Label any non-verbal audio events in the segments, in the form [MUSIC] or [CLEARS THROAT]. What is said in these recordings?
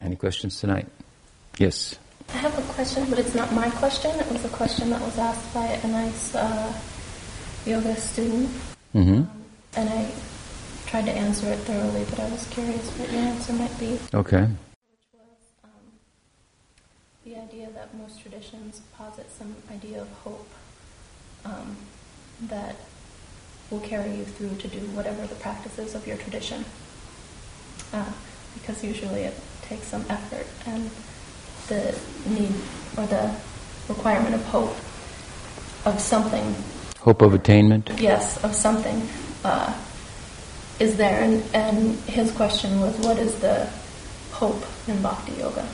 Any questions tonight? Yes. I have a question, but it's not my question. It was a question that was asked by a nice uh, yoga student. Mm-hmm. Um, and I tried to answer it thoroughly, but I was curious what your answer might be. Okay. Which was um, the idea that most traditions posit some idea of hope um, that will carry you through to do whatever the practices of your tradition. Uh, because usually it takes some effort and the need or the requirement of hope of something Hope of attainment? yes, of something uh, is there. And, and his question was, what is the hope in bhakti yoga?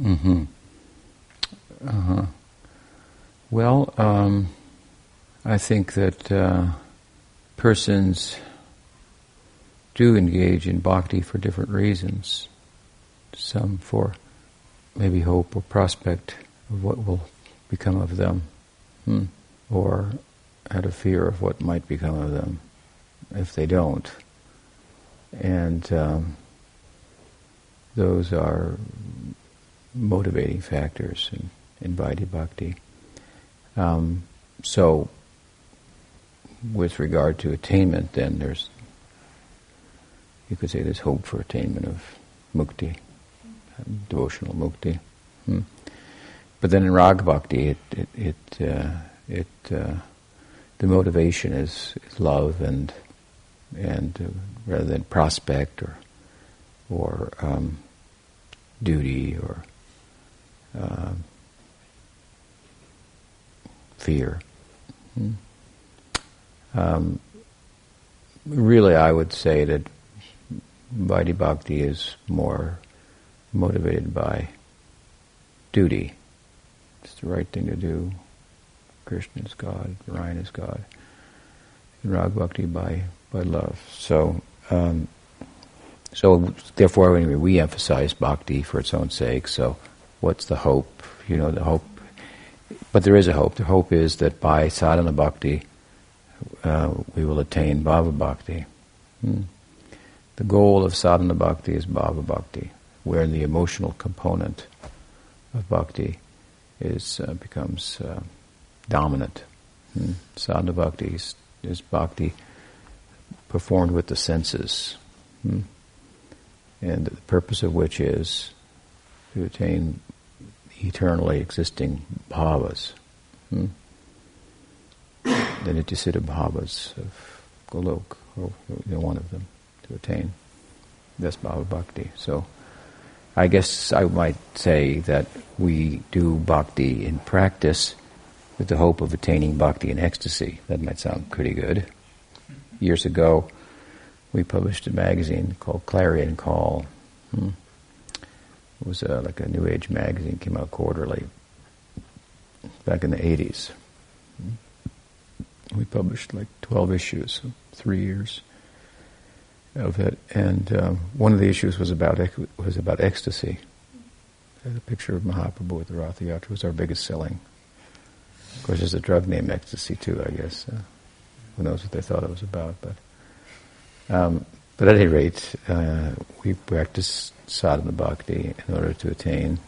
Mm-hmm. Uh-huh. Well, um, I think that uh, persons do engage in bhakti for different reasons. Some for maybe hope or prospect of what will become of them, hmm. or out of fear of what might become of them if they don't. And um, those are motivating factors in, in Vaidhi Bhakti. Um, so, with regard to attainment, then there's, you could say there's hope for attainment of mukti, devotional mukti. Hmm. But then in Rag Bhakti, it, it, it, uh, it uh, the motivation is, is love and and uh, rather than prospect or or um, duty or uh, fear. Hmm. Um, really, I would say that Vaidhi Bhakti is more motivated by duty. It's the right thing to do. Krishna is God, Ryan is God. And Rag Bhakti by, by love. So, um, so therefore, when we re-emphasize bhakti for its own sake, so what's the hope? You know, the hope. But there is a hope. The hope is that by sadhana bhakti, uh, we will attain bhava bhakti. Hmm. The goal of sadhana bhakti is bhava bhakti, where the emotional component of bhakti is uh, becomes uh, dominant. Hmm. Sadhana bhakti is, is, bhakti performed with the senses. Hmm and the purpose of which is to attain eternally existing bhavas. Hmm? The Nityasiddha bhavas of Golok, or you know, one of them, to attain. That's bhava bhakti. So I guess I might say that we do bhakti in practice with the hope of attaining bhakti in ecstasy. That might sound pretty good. Years ago, we published a magazine called Clarion Call. Hmm. It was uh, like a New Age magazine, came out quarterly back in the 80s. Hmm. We published like 12 issues, so three years of it, and um, one of the issues was about was about ecstasy. a picture of Mahaprabhu with the Ratha Yatra was our biggest selling. Of course, there's a drug named ecstasy too, I guess. Uh, who knows what they thought it was about, but um, but at any rate, uh, we practice sadhana bhakti in order to attain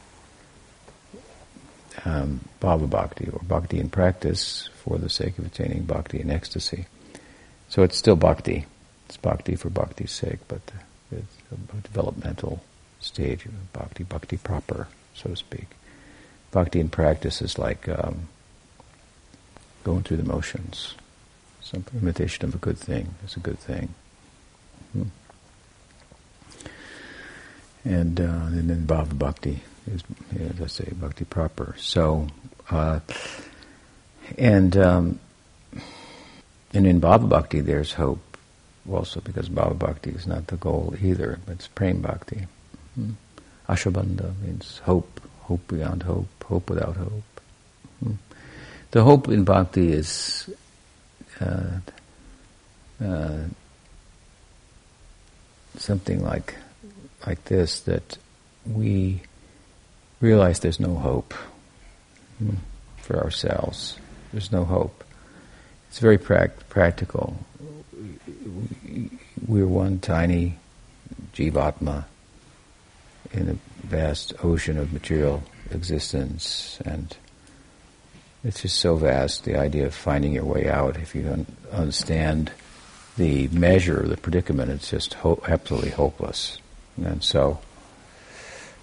um, bhava bhakti, or bhakti in practice for the sake of attaining bhakti in ecstasy. So it's still bhakti. It's bhakti for bhakti's sake, but it's a developmental stage of bhakti, bhakti proper, so to speak. Bhakti in practice is like um, going through the motions. Some imitation of a good thing is a good thing. Hmm. And, uh, and then Bhava Bhakti is, as I say, Bhakti proper. So, uh, and um, and in Bhava Bhakti there's hope also because Bhava Bhakti is not the goal either, it's Prem Bhakti. Hmm. Means hope, hope beyond hope, hope without hope. Hmm. The hope in Bhakti is uh, uh, something like like this that we realize there's no hope hmm, for ourselves. There's no hope. It's very pra- practical. We're one tiny jivatma in a vast ocean of material existence, and it's just so vast. The idea of finding your way out, if you un- understand the measure of the predicament, it's just ho- absolutely hopeless. And so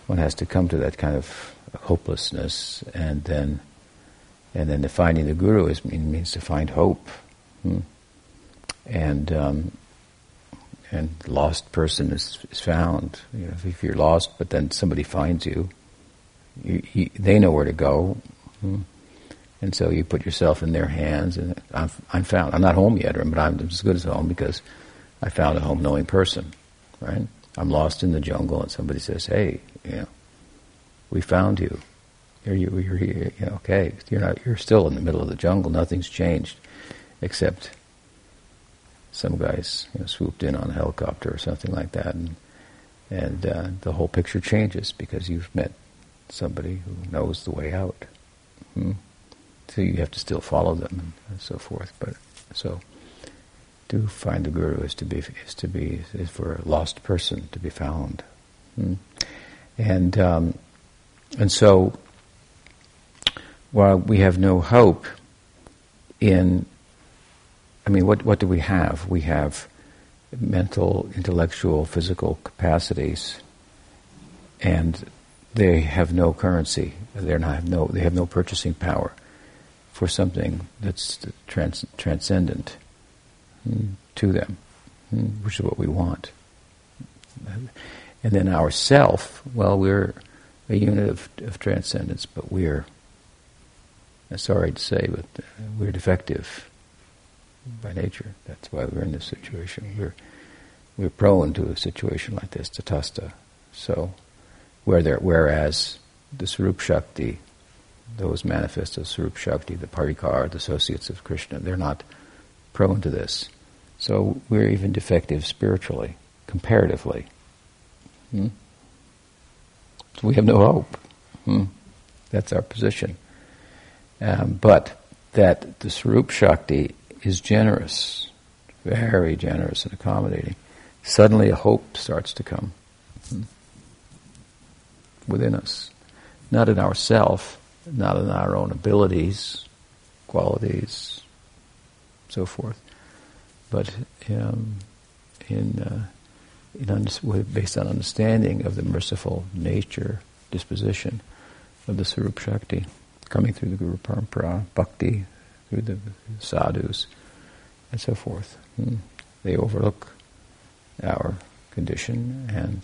one has to come to that kind of hopelessness, and then and then the finding the guru is means to find hope. Hmm? And um, and lost person is, is found. You know, if you're lost, but then somebody finds you, you, you they know where to go, hmm? and so you put yourself in their hands. And I'm, I'm found. I'm not home yet, but I'm as good as home because I found a home-knowing person. Right? I'm lost in the jungle, and somebody says, "Hey, you know, we found you. You're, you're here. You know, okay, you're not. You're still in the middle of the jungle. Nothing's changed, except." Some guys you know, swooped in on a helicopter or something like that, and and uh, the whole picture changes because you've met somebody who knows the way out. Hmm? So you have to still follow them and, so forth. But so to find the guru is to be is to be is for a lost person to be found, hmm? and um, and so while we have no hope in I mean, what, what do we have? We have mental, intellectual, physical capacities, and they have no currency. They're not have no they have no purchasing power for something that's trans, transcendent mm, to them, mm, which is what we want. And then our self, well, we're a unit of, of transcendence, but we're, sorry to say, but we're defective by nature. That's why we're in this situation. We're we're prone to a situation like this, tatasta. So, where there, whereas the Swarup Shakti, those manifest as Swarup Shakti, the Parikar, the associates of Krishna, they're not prone to this. So we're even defective spiritually, comparatively. Hmm? So we have no hope. Hmm? That's our position. Um, but that the Swarup Shakti is generous, very generous and accommodating, suddenly a hope starts to come hmm, within us. Not in ourself, not in our own abilities, qualities, so forth, but um, in, uh, in under- based on understanding of the merciful nature, disposition of the Swarup Shakti, coming through the Guru Parampara, bhakti, the sadhus, and so forth. Hmm. They overlook our condition and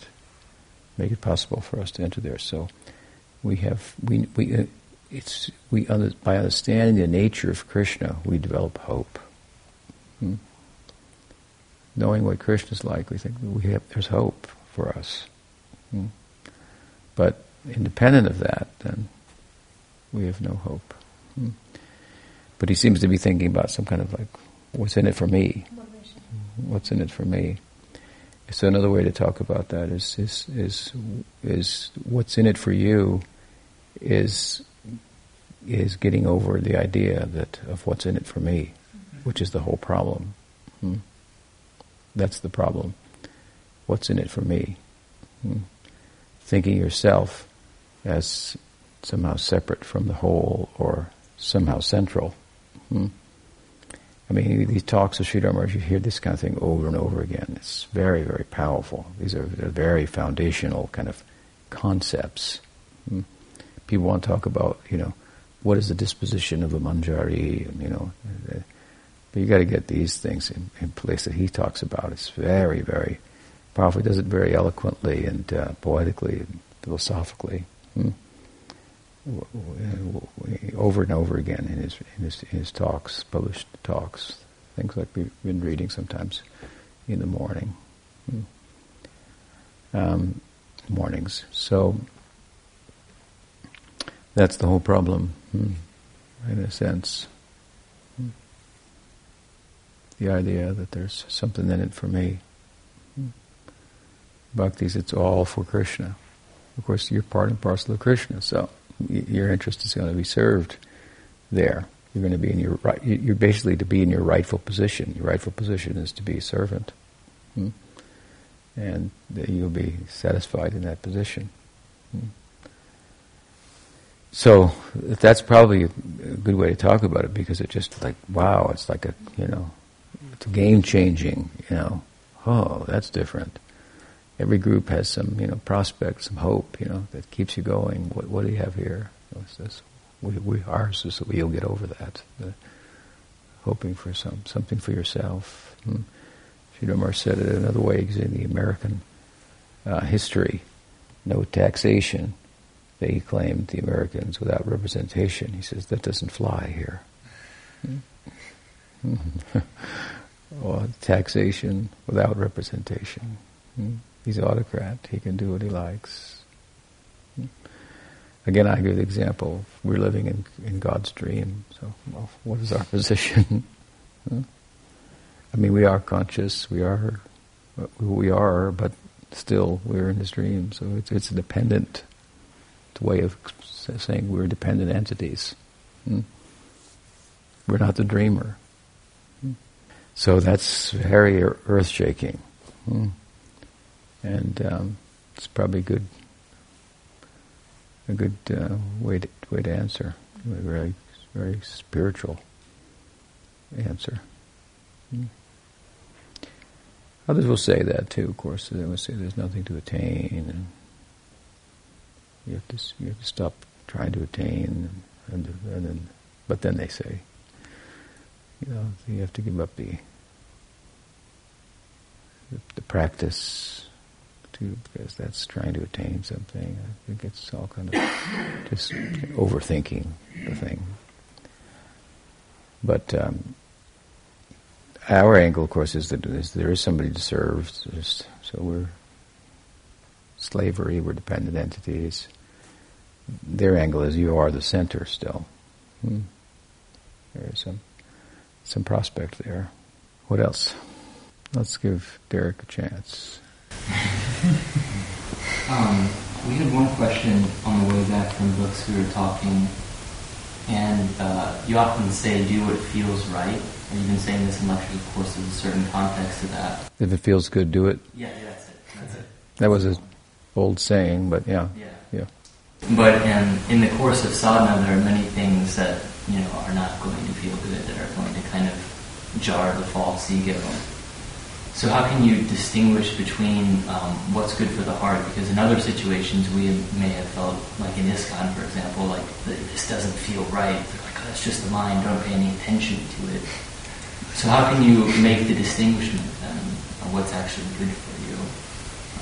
make it possible for us to enter there. So we have we we uh, it's we under, by understanding the nature of Krishna we develop hope. Hmm? Knowing what Krishna is like, we think we have there's hope for us. Hmm? But independent of that, then we have no hope. But he seems to be thinking about some kind of like, what's in it for me? What's in it for me? So another way to talk about that is is is is what's in it for you is is getting over the idea that of what's in it for me, which is the whole problem. Hmm? That's the problem. What's in it for me? Hmm? Thinking yourself as somehow separate from the whole or somehow central Hmm. I mean, these talks of Sridhar Maharaj, you hear this kind of thing over and over again. It's very, very powerful. These are very foundational kind of concepts. Hmm. People want to talk about, you know, what is the disposition of a manjari, and, you know, but you got to get these things in, in, place that he talks about. It's very, very powerful. He does it very eloquently and uh, poetically and philosophically. Hmm over and over again in his, in his, in his talks, published talks, things like we've been reading sometimes in the morning, um, mornings. So that's the whole problem, hmm, in a sense. The idea that there's something in it for me. Bhaktis, it's all for Krishna. Of course, you're part and parcel of Krishna, so your interest is going to be served there. You're going to be in your right. You're basically to be in your rightful position. Your rightful position is to be a servant. Hmm? and you'll be satisfied in that position. Hmm. So that's probably a good way to talk about it because it's just like wow, it's like a you know, it's game changing. You know, oh, that's different. Every group has some you know prospect, some hope. You know that keeps you going. What what do you have here? What's this? We, we ours is that you'll get over that. The, hoping for some something for yourself. Hmm. Said it another way in the American uh, history. No taxation they claimed the Americans without representation. He says that doesn't fly here. [LAUGHS] or taxation without representation. He's autocrat. He can do what he likes. Again, I give the example. We're living in, in God's dream. So, well, what is our [LAUGHS] position? I mean, we are conscious. We are who we are, but still, we're in His dream. So it's it's a dependent way of saying we're dependent entities. Hmm? We're not the dreamer. Hmm? So that's very earth shaking. Hmm? And um, it's probably good, a good uh, way, to, way to answer. A very, very spiritual answer. Hmm? Others will say that too, of course. They will say there's nothing to attain. And, you have to you have to stop trying to attain, and, and then, but then they say, you know, you have to give up the the practice because that's trying to attain something. I think it's all kind of just overthinking the thing. But um, our angle, of course, is that there is somebody to serve. So we're slavery, we're dependent entities their angle is you are the center still. Hmm. There is some some prospect there. What else? Let's give Derek a chance. [LAUGHS] um, we had one question on the way back from books we were talking, and uh, you often say, "Do what feels right." And you've been saying this in lectures, of course, there's a certain context to that. If it feels good, do it. Yeah, yeah that's it. That's it. That was an old saying, but yeah. Yeah. Yeah. But in, in the course of sadhana, there are many things that you know are not going to feel good, that are going to kind of jar the false ego. So how can you distinguish between um, what's good for the heart? Because in other situations, we may have felt, like in ISKCON, for example, like this doesn't feel right. Like, oh, that's just the mind. Don't pay any attention to it. So how can you make the distinguishment then of what's actually good for you,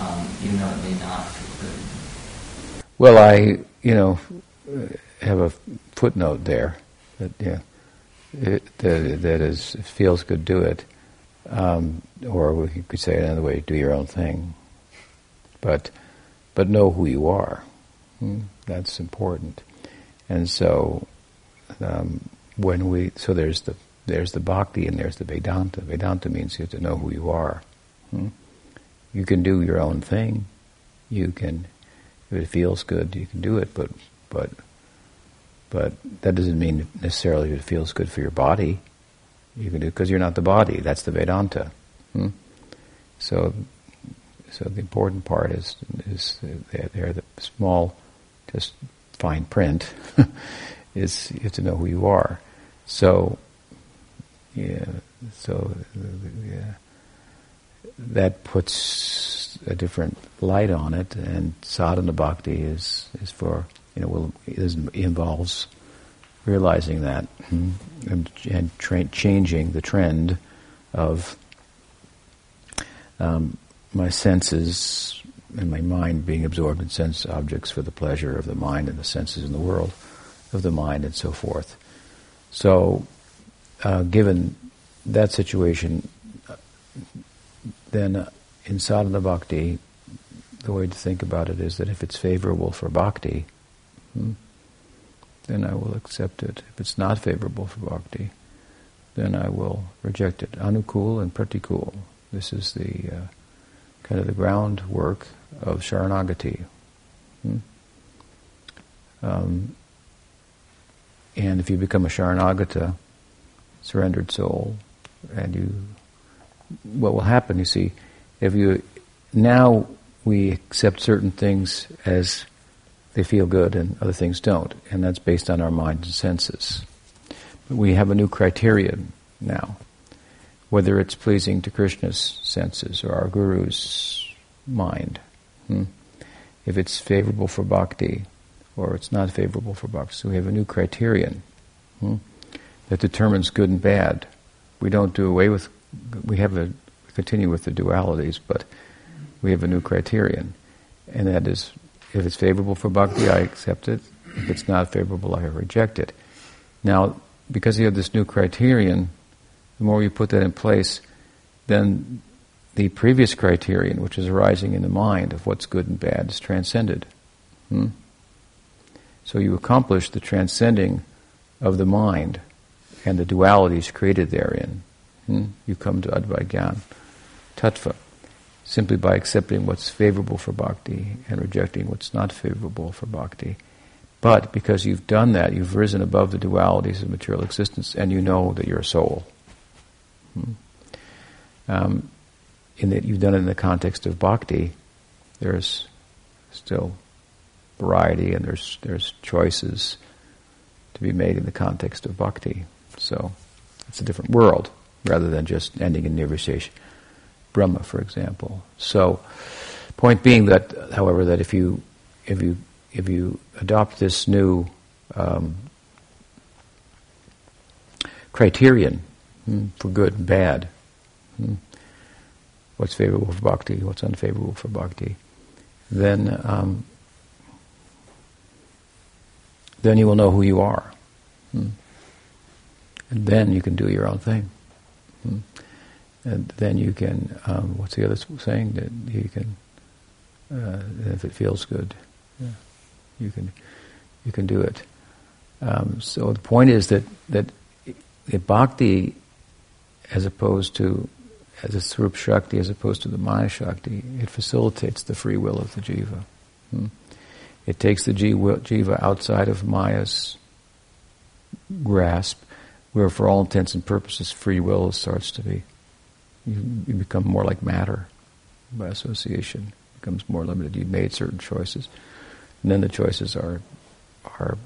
um, even though it may not feel good? Well, I, you know, have a footnote there that yeah, it, that, that is feels good, do it, um, or we could say it another way: do your own thing. But, but know who you are. Hmm? That's important. And so, um, when we so there's the there's the bhakti and there's the Vedanta. Vedanta means you have to know who you are. Hmm? You can do your own thing. You can if it feels good, you can do it, but but but that doesn't mean necessarily it feels good for your body. You can do because you're not the body. That's the Vedanta. Hmm? So, so the important part is is there the small, just fine print. [LAUGHS] is you have to know who you are. So, yeah. So, yeah that puts a different light on it, and sadhana bhakti is is for you know will is, involves realizing that and, and tra- changing the trend of um, my senses and my mind being absorbed in sense objects for the pleasure of the mind and the senses in the world of the mind and so forth. So, uh, given that situation, then uh, in sadhana bhakti, the way to think about it is that if it's favorable for bhakti, hmm, then I will accept it. If it's not favorable for bhakti, then I will reject it. Anukul and pratikul. This is the uh, kind of the groundwork of sharanagati. Hmm? Um, and if you become a sharanagata, surrendered soul, and you what will happen, you see, if you now we accept certain things as they feel good and other things don't, and that's based on our mind and senses. But we have a new criterion now, whether it's pleasing to Krishna's senses or our guru's mind. Hmm? If it's favorable for bhakti or it's not favorable for bhakti. So we have a new criterion hmm? that determines good and bad. We don't do away with, we have a, continue with the dualities, but we have a new criterion. And that is, if it's favorable for bhakti, I accept it. If it's not favorable, I reject it. Now, because you have this new criterion, the more you put that in place, then the previous criterion, which is arising in the mind of what's good and bad, is transcended. Hmm? So you accomplish the transcending of the mind and the dualities created therein. Hmm? You come to Advaita Tattva simply by accepting what's favorable for bhakti and rejecting what's not favorable for bhakti. But because you've done that, you've risen above the dualities of material existence and you know that you're a soul. Hmm. Um, in that you've done it in the context of bhakti, there's still variety and there's there's choices to be made in the context of bhakti. So it's a different world rather than just ending in nirvisesh Brahma, for example. So, point being that, however, that if you if you if you adopt this new um, criterion hmm, for good and bad, hmm, what's favorable for bhakti, what's unfavorable for bhakti, then um, then you will know who you are, hmm. and then you can do your own thing. And then you can, um, what's the other saying? That you can, uh, if it feels good, yeah, you can, you can do it. Um, so the point is that that the bhakti, as opposed to as a swarup shakti, as opposed to the maya shakti, it facilitates the free will of the jiva. Hmm? It takes the jiva outside of maya's grasp, where for all intents and purposes free will starts to be you, you become more like matter by association. It becomes more limited. You've made certain choices, and then the choices are are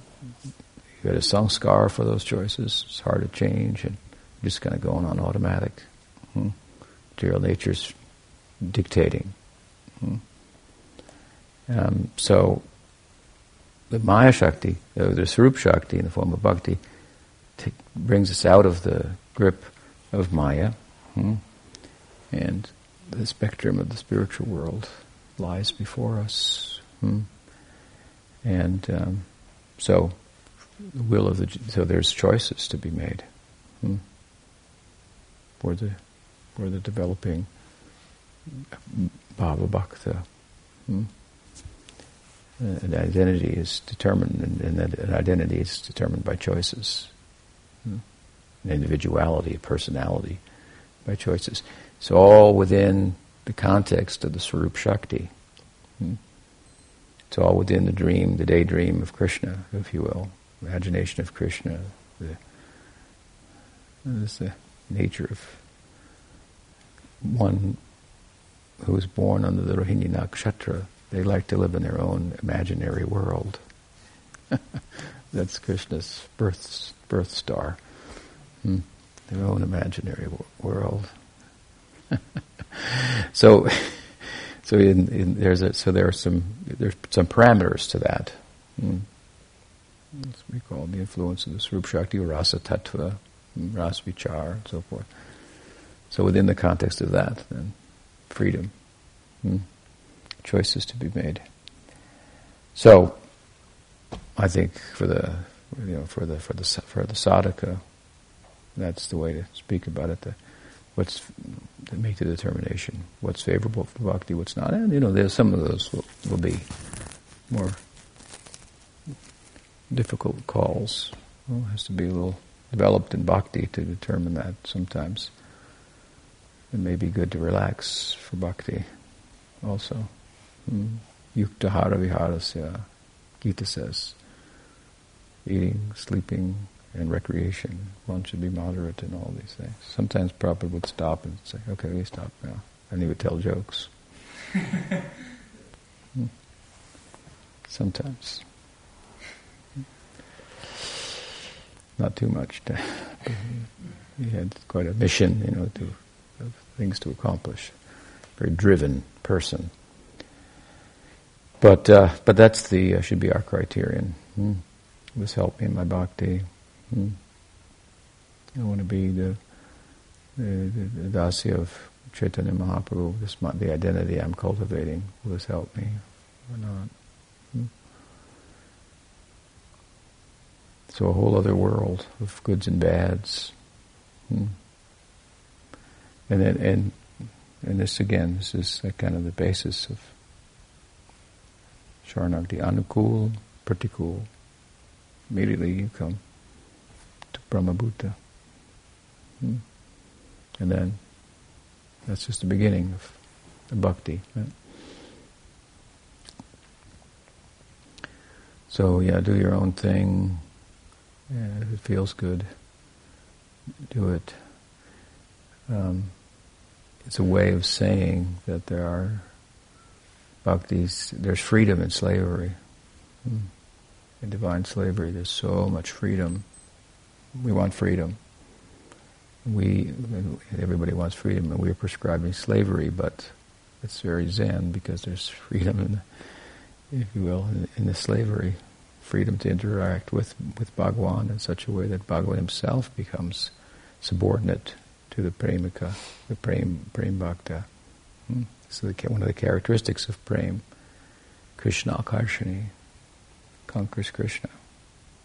you had a sanskar for those choices. It's hard to change, and you're just kind of going on automatic. Hmm? Material nature's dictating. Hmm? Um, so the Maya Shakti, uh, the Swarup Shakti in the form of bhakti, t- brings us out of the grip of Maya. Hmm? And the spectrum of the spiritual world lies before us. Hmm? And um, so, the will of the so there's choices to be made hmm? for the for the developing bhava bhakta. Hmm? An identity is determined, and, and an identity is determined by choices. Hmm? An individuality, a personality, by choices. It's all within the context of the Swarup Shakti. Hmm? It's all within the dream, the daydream of Krishna, if you will, imagination of Krishna. The, the nature of one who was born under the Rohini Nakshatra. They like to live in their own imaginary world. [LAUGHS] That's Krishna's birth birth star. Hmm? Their own imaginary world. [LAUGHS] so, so in, in, there's a, so there are some there's some parameters to that. Mm. we call the influence of the Swarup Shakti Rasa Tattva, hmm, Ras Vichar, and so forth. So within the context of that, then freedom, mm. choices to be made. So, I think for the you know for the for the for the sadhaka, that's the way to speak about it. The, what's make the determination what's favorable for bhakti, what's not, and you know, there's some of those will, will be more difficult calls. Well, has to be a little developed in bhakti to determine that. Sometimes it may be good to relax for bhakti, also. Hmm. Yuktahara viharasya, Gita says, eating, sleeping, and recreation. One should be moderate in all these things. Sometimes Prabhupada would stop and say, okay, we stop now. And he would tell jokes. Sometimes. Not too much. To, [LAUGHS] he had quite a mission, you know, to of things to accomplish. Very driven person. But uh, but that's the uh, should be our criterion. Hmm. This help me in my bhakti. Hmm. I want to be the the, the, the dasya of Chaitanya Mahaprabhu. This the identity I'm cultivating. Will this help me or not? Hmm. So a whole other world of goods and bads. Hmm. And then, and and this again, this is kind of the basis of Sharanagati Anukul, Pratikul. Immediately you come Brahmabhuta. Hmm. And then that's just the beginning of the bhakti. Right? So yeah, do your own thing. Yeah, if it feels good, do it. Um, it's a way of saying that there are bhaktis, there's freedom in slavery. Hmm. In divine slavery, there's so much freedom. We want freedom. We, everybody wants freedom, and we're prescribing slavery, but it's very zen because there's [LAUGHS] freedom in, the, if you will, in, in the slavery, freedom to interact with, with Bhagwan in such a way that Bhagwan himself becomes subordinate to the premika, the prem, prem bhakta. Hmm? So the, one of the characteristics of prem, Krishna akarshani, conquers Krishna.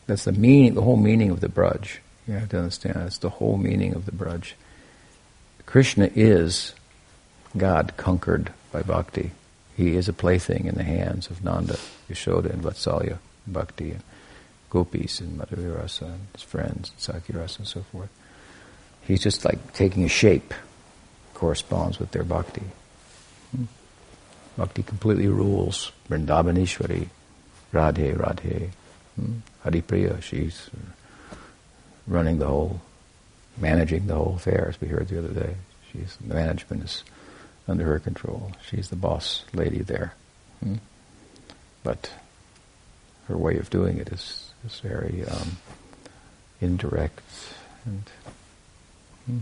That's the meaning, the whole meaning of the braj. You have to understand, that's the whole meaning of the braj. Krishna is God conquered by bhakti. He is a plaything in the hands of Nanda, Yashoda, and Vatsalya, bhakti, and gopis, and Madhurya Rasa, and his friends, and Sakhya and so forth. He's just like taking a shape, corresponds with their bhakti. Hmm. Bhakti completely rules. Vrindavaneshwari, Radhe, Radhe, hmm. Haripriya, she's running the whole, managing the whole affair, as we heard the other day. She's the management is under her control. She's the boss lady there. Hmm. But her way of doing it is, is very um, indirect and Hmm.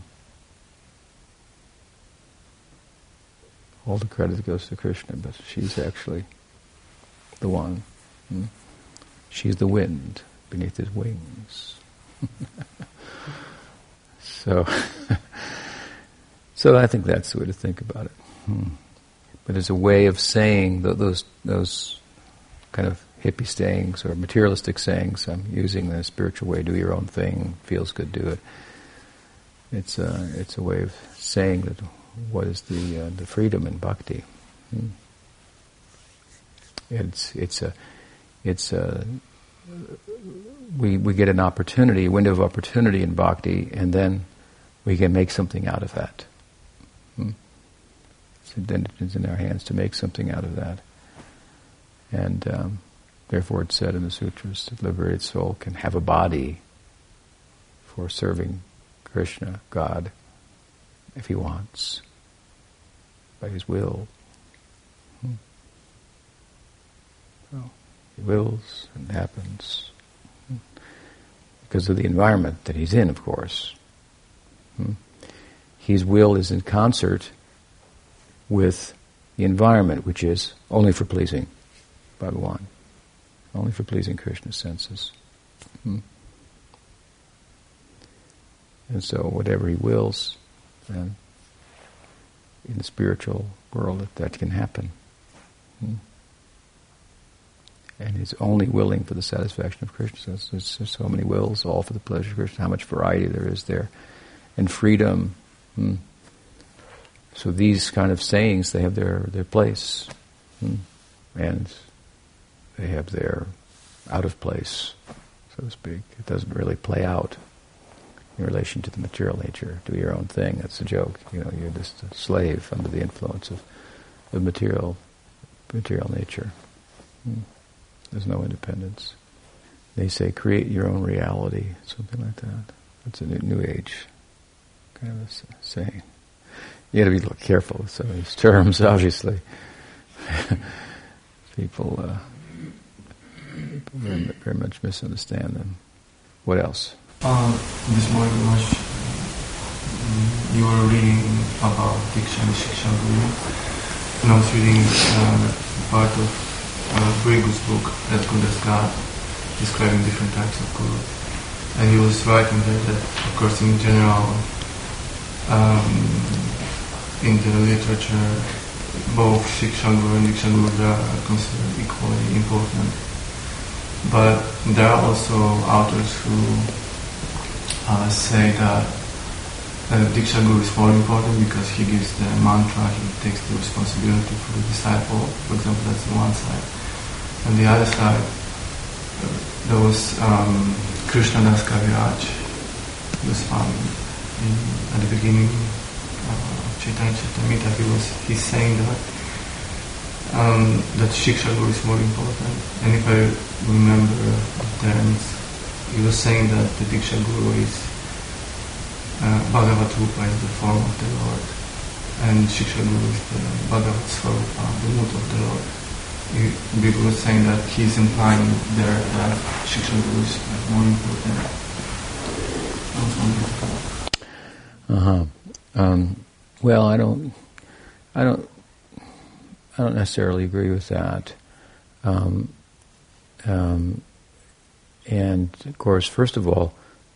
All the credit goes to Krishna, but she's actually the one. Hmm? She's the wind beneath his wings. [LAUGHS] so, [LAUGHS] so I think that's the way to think about it. Hmm. But as a way of saying those those kind of hippie sayings or materialistic sayings, I'm using the spiritual way. Do your own thing. Feels good. Do it. It's a, it's a way of saying that what is the, uh, the freedom in bhakti. Hmm. It's, it's a, it's a, we, we get an opportunity, a window of opportunity in bhakti, and then we can make something out of that. Hmm. So then it's in our hands to make something out of that. And um, therefore it's said in the sutras that liberated soul can have a body for serving Krishna, God, if he wants, by his will. Hmm. So wills and happens. Hmm. Because of the environment that he's in, of course. Hmm. His will is in concert with the environment, which is only for pleasing Bhagawan, only for pleasing Krishna's senses. Hmm. And so whatever he wills, then in the spiritual world that, that can happen. And he's only willing for the satisfaction of Krishna. So there's, so many wills, all for the pleasure of Krishna. How much variety there is there, and freedom. Hmm. So these kind of sayings, they have their their place, hmm. and they have their out of place, so to speak. It doesn't really play out in relation to the material nature. Do your own thing. That's a joke. You know, you're just a slave under the influence of the material, material nature. Hmm. There's no independence. They say create your own reality, something like that. That's a new age kind of a saying. You got to be careful with some of these terms, [LAUGHS] obviously. [LAUGHS] people, uh, people very, very, much misunderstand them. What else? Uh, this morning, much you were reading about Diksha and Shiksha Guru, and I was reading uh, part of uh, Brigu's book, Guru's God, describing different types of Guru. And he was writing there that, of course, in general, um, in the literature, both Shiksha Guru and Diksha Guru are considered equally important. But there are also authors who uh, say that uh, Diksha Guru is more important because he gives the mantra, he takes the responsibility for the disciple. For example, that's the one side. On the other side, uh, there was um, Krishna Das Kaviraj, found in, at the beginning of Chaitanya Charitamrita, he was he's saying that um, that Shiksha Guru is more important. And if I remember the terms, he was saying that the Diksha Guru is uh, Bhagavad Rupa is the form of the Lord, and Shiksha Guru is the Bhagavad Swarupa, the mood of the Lord. People was saying that he's implying there that Shiksha Guru is more important. Uh huh. Um, well, I don't, I don't, I don't necessarily agree with that. Um, um, and of course, first of all,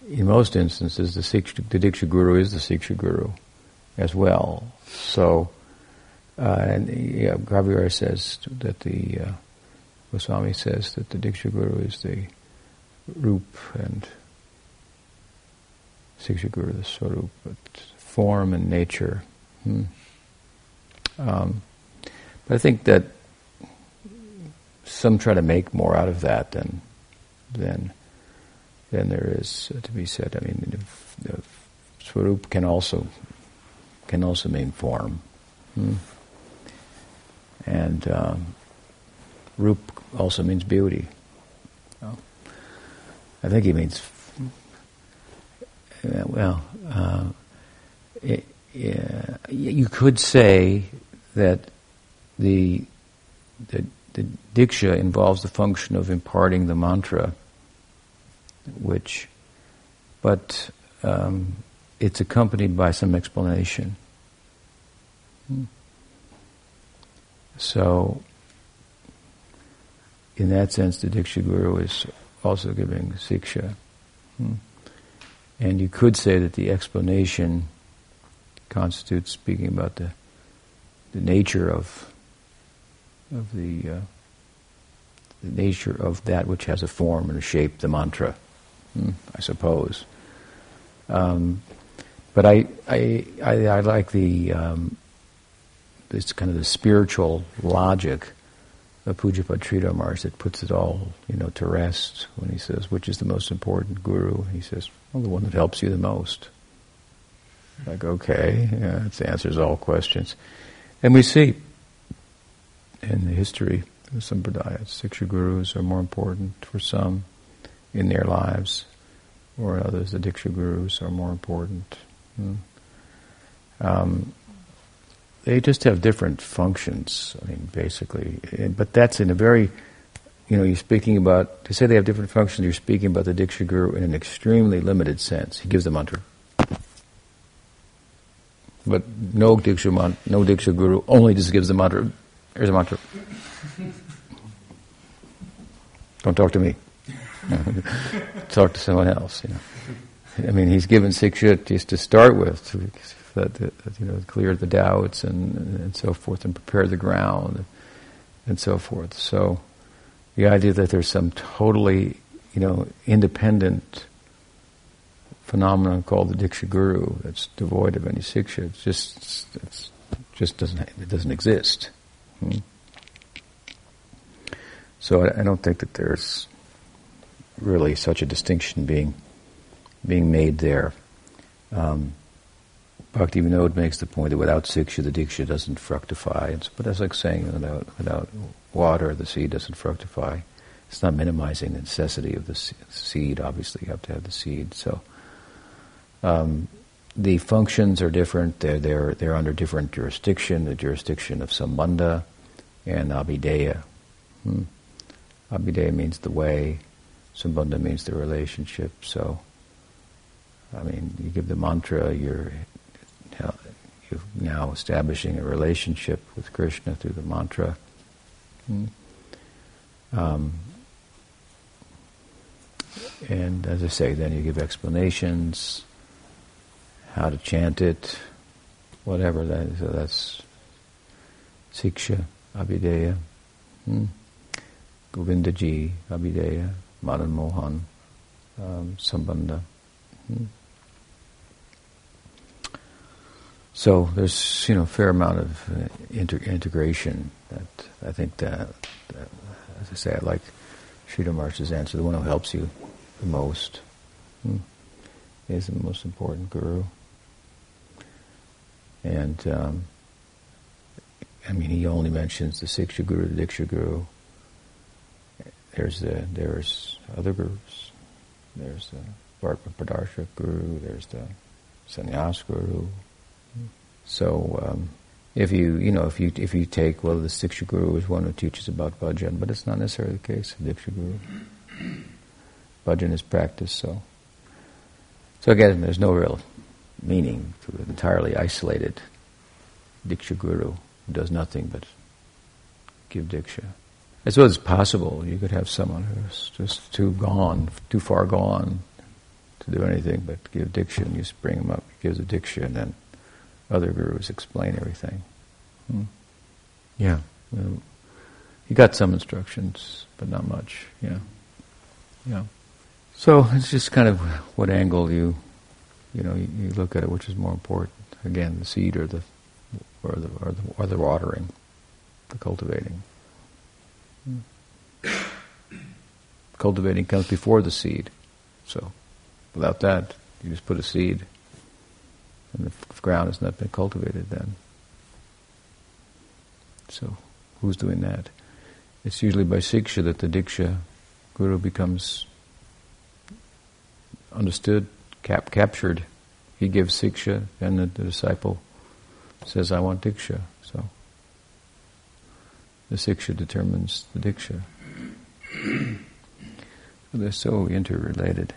in most instances, the, Siksha, the Diksha Guru is the Siksha Guru as well. So, uh, and yeah, Kaviraj says that the uh, Goswami says that the Diksha Guru is the Rup and Siksha Guru the Swarup, but form and nature. Hmm. Um, but I think that some try to make more out of that than than than there is to be said. I mean, the, the swarup can also can also mean form, hmm? And um, rup also means beauty. I think he means well. Uh, it, you could say that the, the the diksha involves the function of imparting the mantra which, but um, it's accompanied by some explanation. Hmm. So, in that sense, the Diksha Guru is also giving Siksha. Hmm. And you could say that the explanation constitutes speaking about the, the nature of, of the, uh, the nature of that which has a form and a shape, the mantra. Hmm, I suppose. Um, but I, I, I, I, like the um, this kind of the spiritual logic of Sridhar Maharaj that puts it all, you know, to rest when he says, which is the most important guru? He says, well, the one that helps you the most. Like, okay, yeah, it answers all questions. And we see in the history of some Sampradayas, Siksha gurus are more important for some in their lives, or others, the Diksha Gurus are more important. Hmm. Um, they just have different functions, I mean, basically. But that's in a very, you know, you're speaking about, to say they have different functions, you're speaking about the Diksha Guru in an extremely limited sense. He gives the mantra. But no Diksha, man, no Diksha Guru only just gives the mantra. Here's a mantra. Don't talk to me. [LAUGHS] talk to someone else. You know, I mean, he's given siksha just to start with, that, that you know, clear the doubts and and so forth, and prepare the ground, and so forth. So, the idea that there's some totally, you know, independent phenomenon called the diksha guru that's devoid of any siksha, it's just it's, just doesn't it doesn't exist. Hmm? So I, I don't think that there's really such a distinction being being made there. Um, Bhakti Vinod makes the point that without siksha, the diksha doesn't fructify. It's, but that's like saying without, without water, the seed doesn't fructify. It's not minimizing the necessity of the seed. Obviously, you have to have the seed. So um, the functions are different. They're, they're, they're under different jurisdiction, the jurisdiction of sambandha and Abhideya. Hmm. Abhideya means the way, Sambandha means the relationship. So, I mean, you give the mantra, you're, you're now establishing a relationship with Krishna through the mantra. Hmm. Um, and as I say, then you give explanations, how to chant it, whatever that is. So that's Siksha, Abhideya, hmm? Govindaji, Abhideya, Madan Mohan, um, Sambandha. Hmm? So there's you know a fair amount of uh, inter- integration that I think that, that, as I say, I like Sridhar Maharaj's answer. The one who helps you the most hmm, is the most important guru. And um, I mean, he only mentions the Siksha Guru, the Diksha Guru. There's the there's other gurus. There's the Pradarshak Guru. There's the Sannyas Guru. So um, if you you know if you if you take well the Siksha Guru is one who teaches about bhajan, but it's not necessarily the case of Diksha Guru. Bhajan is practice, so so again, there's no real meaning to an entirely isolated Diksha Guru who does nothing but give Diksha. As well as possible, you could have someone who's just too gone, too far gone to do anything but give Diksha, and you just bring him up, he gives a Diksha, and then other gurus explain everything. Hmm. Yeah. Well, you got some instructions, but not much. Yeah. Yeah. So it's just kind of what angle you you know, you, you, look at it, which is more important? Again, the seed or the or the or the, or the watering, the cultivating. Hmm. Cultivating comes before the seed, so without that, you just put a seed, and the ground has not been cultivated. Then, so who's doing that? It's usually by siksha that the diksha guru becomes understood cap- captured. He gives siksha, and the, the disciple says, I want diksha. So the siksha determines the diksha. [COUGHS] They're so interrelated.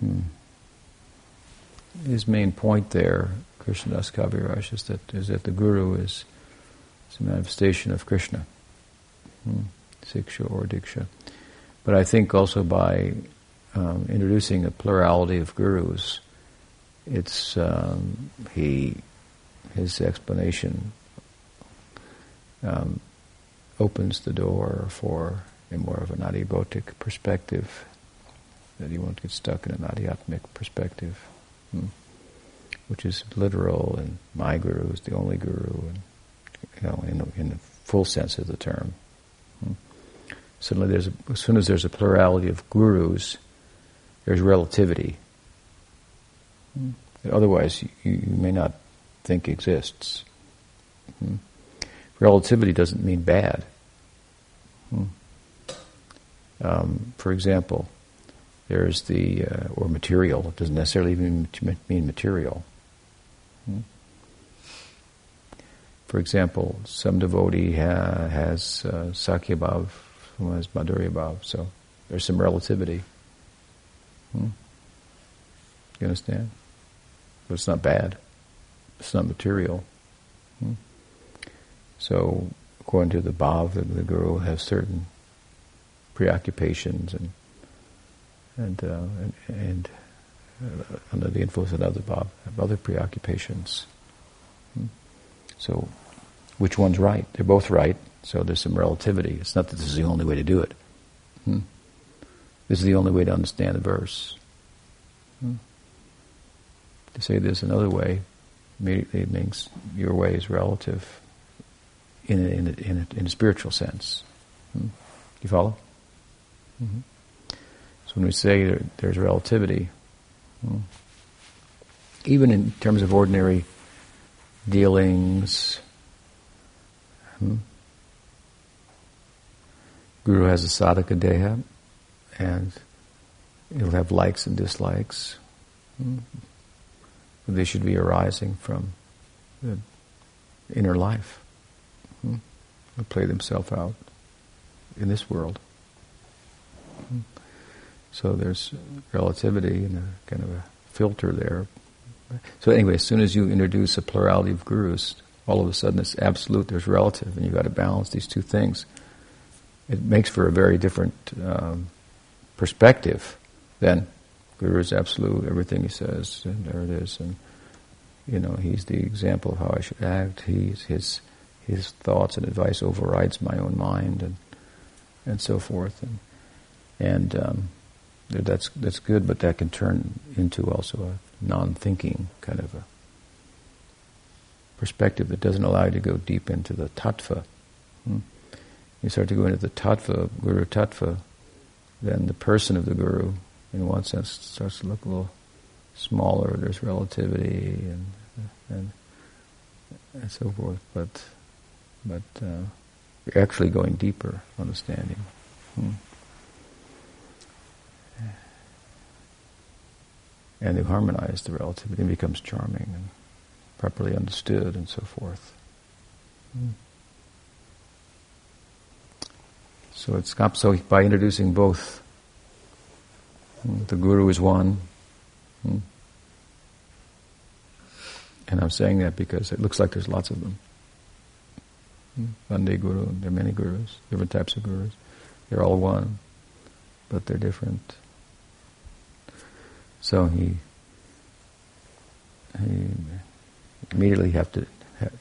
Hmm. His main point there, Krishnadas Kaviraj, is that, is that the Guru is, is a manifestation of Krishna. Hmm. Siksha or Diksha. But I think also by um, introducing a plurality of gurus, it's um, he his explanation um, opens the door for a more of an adhibhotic perspective that he won't get stuck in an adhyatmic perspective, which is literal and my guru is the only guru, and you know in, in the full sense of the term. Hmm. Suddenly, there's a, as soon as there's a plurality of gurus, there's relativity. Mm. Otherwise, you, you, may not think exists. Relativity doesn't mean bad. Um, for example, there's the, uh, or material, it doesn't necessarily even mean material. Hmm. For example, some devotee ha- has uh, Sakhya Bhav, some has Madhurya Bhav, so there's some relativity. Hmm? You understand? But it's not bad. It's not material. Hmm? So, according to the Bhav, the, the Guru has certain preoccupations and and uh, and, uh, under the influence of another Bhav, have other preoccupations. Hmm? So, which one's right? They're both right. So there's some relativity. It's not that this is the only way to do it. Hmm? This is the only way to understand the verse. Hmm. To say this another way, immediately means your way is relative in a, in a, in a, in a spiritual sense. Hmm. You follow? Mm-hmm. So when we say there, there's relativity, hmm, even in terms of ordinary dealings, hmm, Guru has a sadhaka deha, and it'll have likes and dislikes. Hmm. They should be arising from the inner life. Hmm. play themselves out in this world. So there's relativity and a kind of a filter there. So anyway, as soon as you introduce a plurality of gurus, all of a sudden it's absolute, there's relative, and you've got to balance these two things. It makes for a very different um, perspective than Guru is absolute, everything he says, and there it is, and you know, he's the example of how I should act. He's his his thoughts and advice overrides my own mind, and and so forth, and and um, that's that's good, but that can turn into also a non-thinking kind of a perspective that doesn't allow you to go deep into the tattva. Hmm? You start to go into the tattva, guru tattva, then the person of the guru, in one sense, starts to look a little smaller. There's relativity and and, and so forth. But but uh, you're actually going deeper understanding. Hmm. And they harmonize the relativity and becomes charming and properly understood and so forth. Hmm. So it's so by introducing both. Hmm, the guru is one. Hmm. And I'm saying that because it looks like there's lots of them. Vande Guru, there are many gurus, different types of gurus. They're all one, but they're different. So he, he immediately have to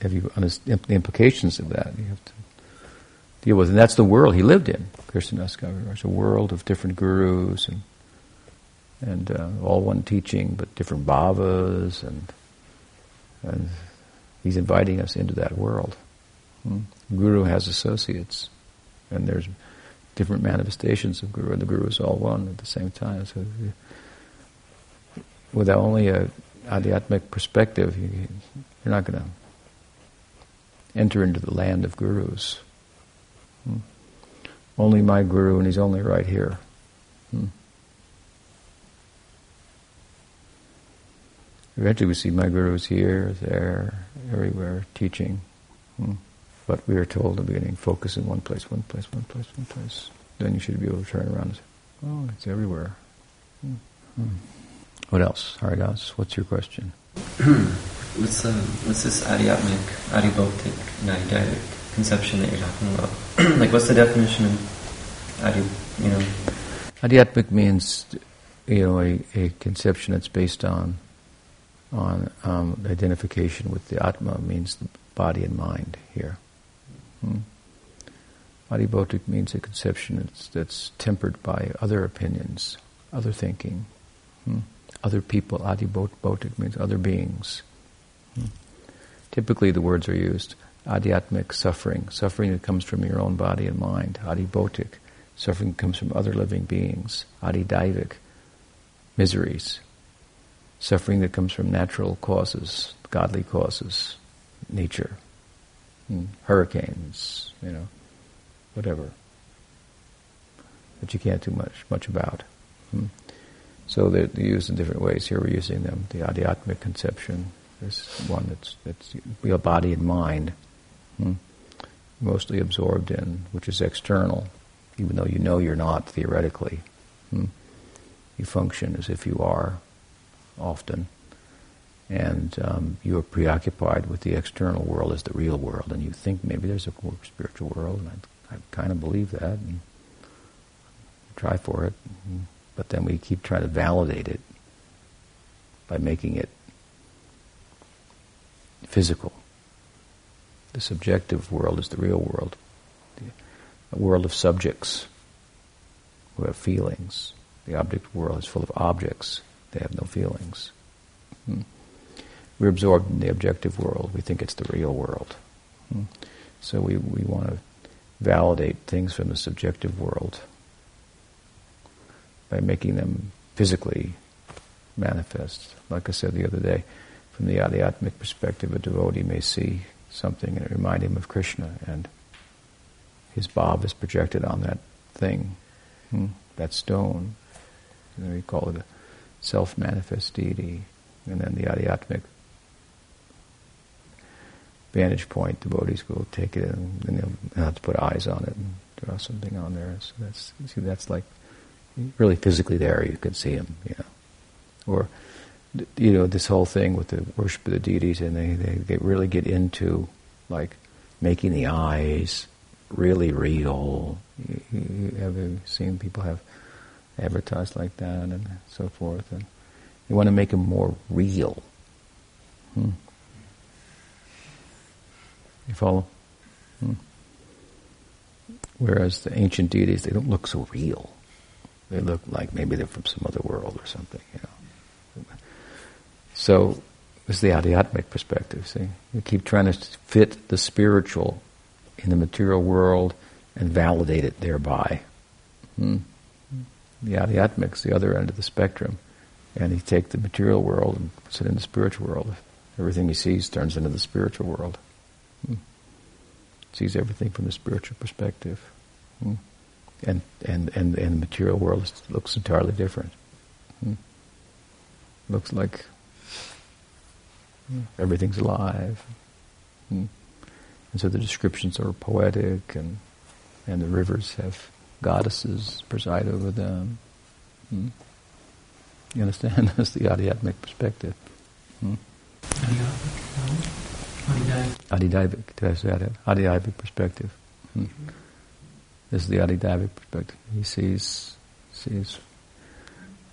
have you understand the implications of that. You have to deal with, and that's the world he lived in. Krishnadas Kaviraj, a world of different gurus and and uh, all one teaching, but different bhavas, and, and he's inviting us into that world. Hmm? Guru has associates, and there's different manifestations of Guru, and the Guru is all one at the same time. So, without only a adhyatmic perspective, you, you're not going to enter into the land of gurus. Hmm? Only my guru, and he's only right here. Hmm? Eventually, we see my gurus here, there, everywhere, teaching. Hmm? But we are told in the beginning, focus in one place, one place, one place, one place. Then you should be able to turn around and say, oh, it's everywhere. What else? Haridas, what's your question? [CLEARS THROAT] what's, uh, what's this adhyatmic, adibhautic, naidic conception that you're talking about? [CLEARS THROAT] like, what's the definition of adi, you know? Adhyatmic means, you know, a, a conception that's based on on um, identification with the Atma means the body and mind here. Hmm? Means a conception that's, that's, tempered by other opinions, other thinking, hmm? Other people. Adibhautic means other beings. Hmm? Typically, the words are used adhyatmic suffering, suffering that comes from your own body and mind, adibhautic, suffering that comes from other living beings, adidaivic, miseries, suffering that comes from natural causes, godly causes, nature, hmm, hurricanes, you know, whatever, that you can't do much much about. Hmm. So they're, used in different ways. Here we're using them. The adhyatmic conception is one that's that's your body and mind hmm, mostly absorbed in, which is external, even though you know you're not theoretically. Hmm. You function as if you are often. And um, you are preoccupied with the external world as the real world, and you think maybe there's a spiritual world, and I, I kind of believe that, and try for it. But then we keep trying to validate it by making it physical. The subjective world is the real world, a world of subjects who have feelings. The object world is full of objects, they have no feelings. Hmm. We're absorbed in the objective world, we think it's the real world. Hmm. So we, we want to validate things from the subjective world by making them physically manifest. Like I said the other day, from the adhyatmic perspective, a devotee may see something and it remind him of Krishna and his bhav is projected on that thing, hmm, that stone. And we call it a self-manifest deity. And then the adhyatmic vantage point, devotees will take it and, and they'll have to put eyes on it and draw something on there. So that's see, that's like really physically there. You can see them, you know, or you know this whole thing with the worship of the deities, and they they get, really get into like making the eyes really real. You, you have seen people have advertised like that and so forth, and you want to make them more real. Hmm. You follow? Hmm. Whereas the ancient deities, they don't look so real. They look like maybe they're from some other world or something, you know. So, this is the Adhyatmic perspective, see? You keep trying to fit the spiritual in the material world and validate it thereby. Hmm. The Adhyatmic's the other end of the spectrum. And he takes the material world and puts it in the spiritual world. Everything he sees turns into the spiritual world. Hmm. Sees everything from the spiritual perspective. Hmm. And, and, and, and the material world looks entirely different. Hmm. Looks like hmm, everything's alive. Hmm. And so the descriptions are poetic and, and the rivers have goddesses preside over them. Hmm. You understand? [LAUGHS] That's the Adhyatmic perspective. Hmm? Adidaivic, that's that. Adidaivic perspective. This is the Adidaivic perspective. He sees sees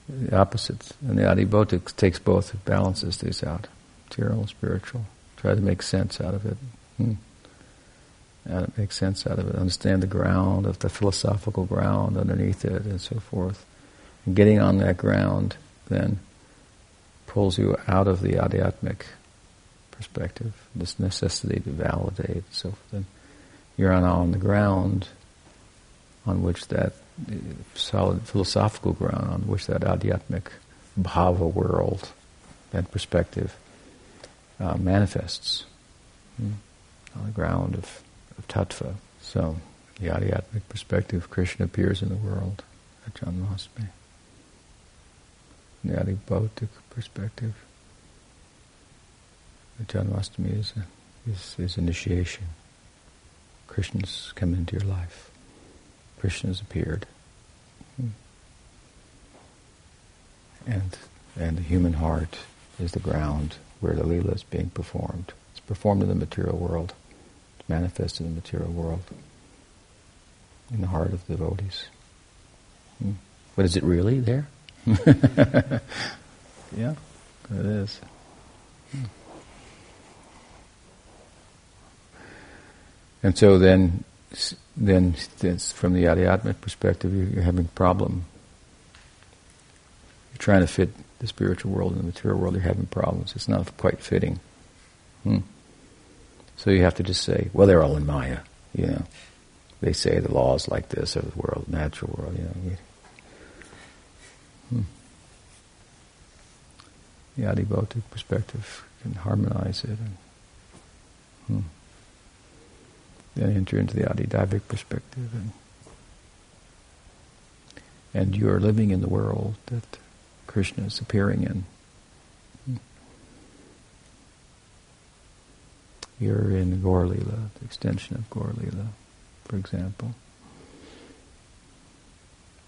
the opposites, and the Adibhotic takes both, balances these out, material and spiritual. Try to make sense out of it. Hmm. And it makes sense out of it. Understand the ground of the philosophical ground underneath it, and so forth. And getting on that ground then pulls you out of the adhyatmic perspective, this necessity to validate. So then you're on the ground on which that solid philosophical ground on which that adhyatmic bhava world, that perspective, uh, manifests hmm, on the ground of, of tattva. So the adhyatmic perspective, Krishna appears in the world at Janmashtami the Adibhautic perspective. The Janmashtami is, is, is initiation. Krishna's come into your life. Krishna's appeared. Hmm. And, and the human heart is the ground where the Leela is being performed. It's performed in the material world. It's manifested in the material world. In the heart of the devotees. Hmm. But is it really there? [LAUGHS] yeah, it is. And so then, then from the Adhyatmic perspective, you're having a problem. You're trying to fit the spiritual world and the material world. You're having problems. It's not quite fitting. Hmm. So you have to just say, well, they're all in Maya. You know, they say the laws like this of the world, natural world. You know, Hmm. The adibhotic perspective can harmonize it and hmm. Then enter into the adidaivic perspective and and you are living in the world that Krishna is appearing in. You're in Gaur Lila, the extension of Gaur Lila, for example.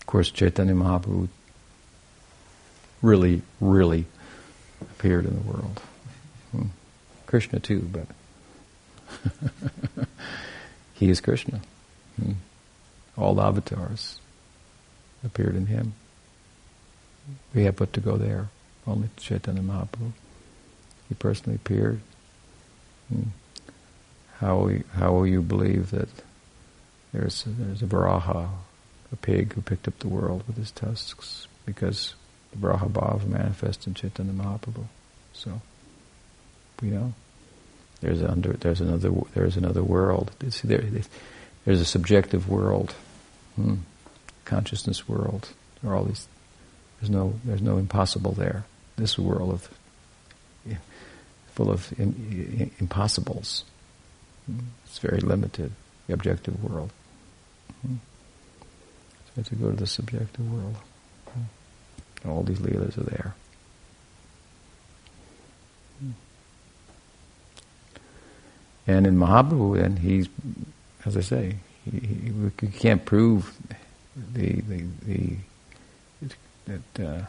Of course, Chaitanya Mahaprabhu really, really appeared in the world. Hmm. Krishna too, but [LAUGHS] he is Krishna. Hmm. All avatars appeared in him. We have but to go there. Only Chaitanya Mahaprabhu. He personally appeared. Hmm. How will, you, how will you believe that there's a, there's a Varaha, a pig who picked up the world with his tusks? Because the Brahma manifest in Chaitanya Mahaprabhu. So, you know, there's under there's another there's another world. See, there, there's a subjective world, hmm. consciousness world. There are all these. There's no there's no impossible there. This world of full of in, in, impossibles. Hmm. It's very limited. The objective world. Hmm. So to go to the subjective world. All these leelas are there. And in Mahaprabhu, then he's, as I say, we can't prove the the, the that uh,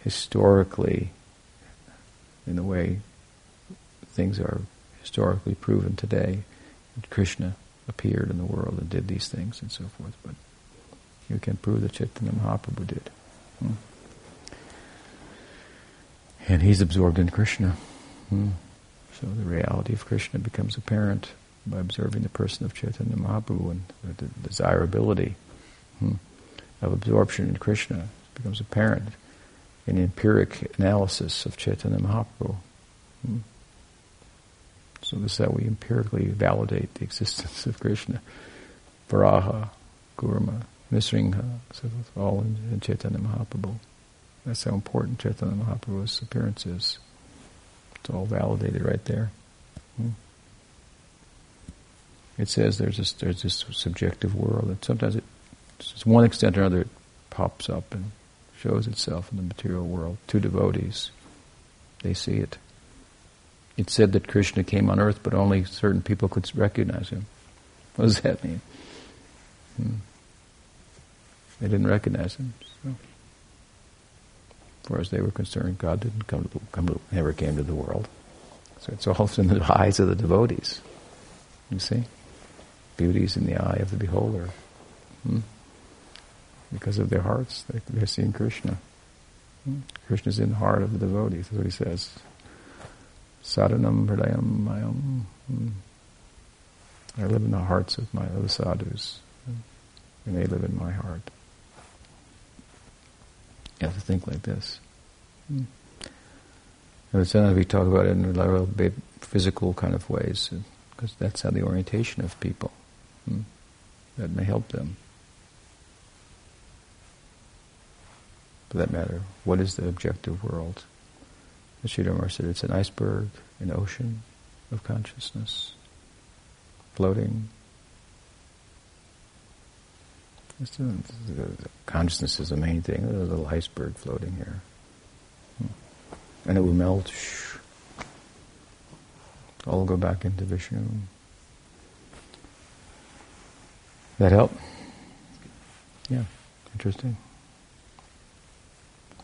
historically, in the way things are historically proven today, Krishna appeared in the world and did these things and so forth. But you can prove that Chaitanya Mahaprabhu did. Hmm? And he's absorbed in Krishna. Hmm? So the reality of Krishna becomes apparent by observing the person of Chaitanya Mahaprabhu and the desirability hmm, of absorption in Krishna becomes apparent in empiric analysis of Chaitanya Mahaprabhu. Hmm. So this is how we empirically validate the existence of Krishna. Varaha, Kurma, Nrisingha, so all in, in Chaitanya Mahaprabhu. That's how important Chaitanya Mahaprabhu's appearance is. It's all validated right there. Hmm. It says there's this, there's this subjective world, and sometimes it, to one extent or another, it pops up and shows itself in the material world to devotees. They see it. It said that Krishna came on earth, but only certain people could recognize him. What does that mean? Hmm. They didn't recognize him. So. Far as they were concerned, God didn't come to, come to, never came to the world. So it's all in the [LAUGHS] eyes of the devotees. You see? Beauty is in the eye of the beholder. Hmm? Because of their hearts, they, they're seeing Krishna. Hmm? Krishna is in the heart of the devotees. That's what he says. Sadhanam hridayam mayam. Hmm? I live in the hearts of my of the sadhus, and they live in my heart. You have to think like this. Sometimes we talk about it in a lot of physical kind of ways, because that's how the orientation of people. Hmm, that may help them. For that matter, what is the objective world? The Sridhar said it's an iceberg, an ocean of consciousness, floating. Consciousness is the main thing. There's a little iceberg floating here. And it will melt. All go back into Vishnu. That help? Yeah, interesting.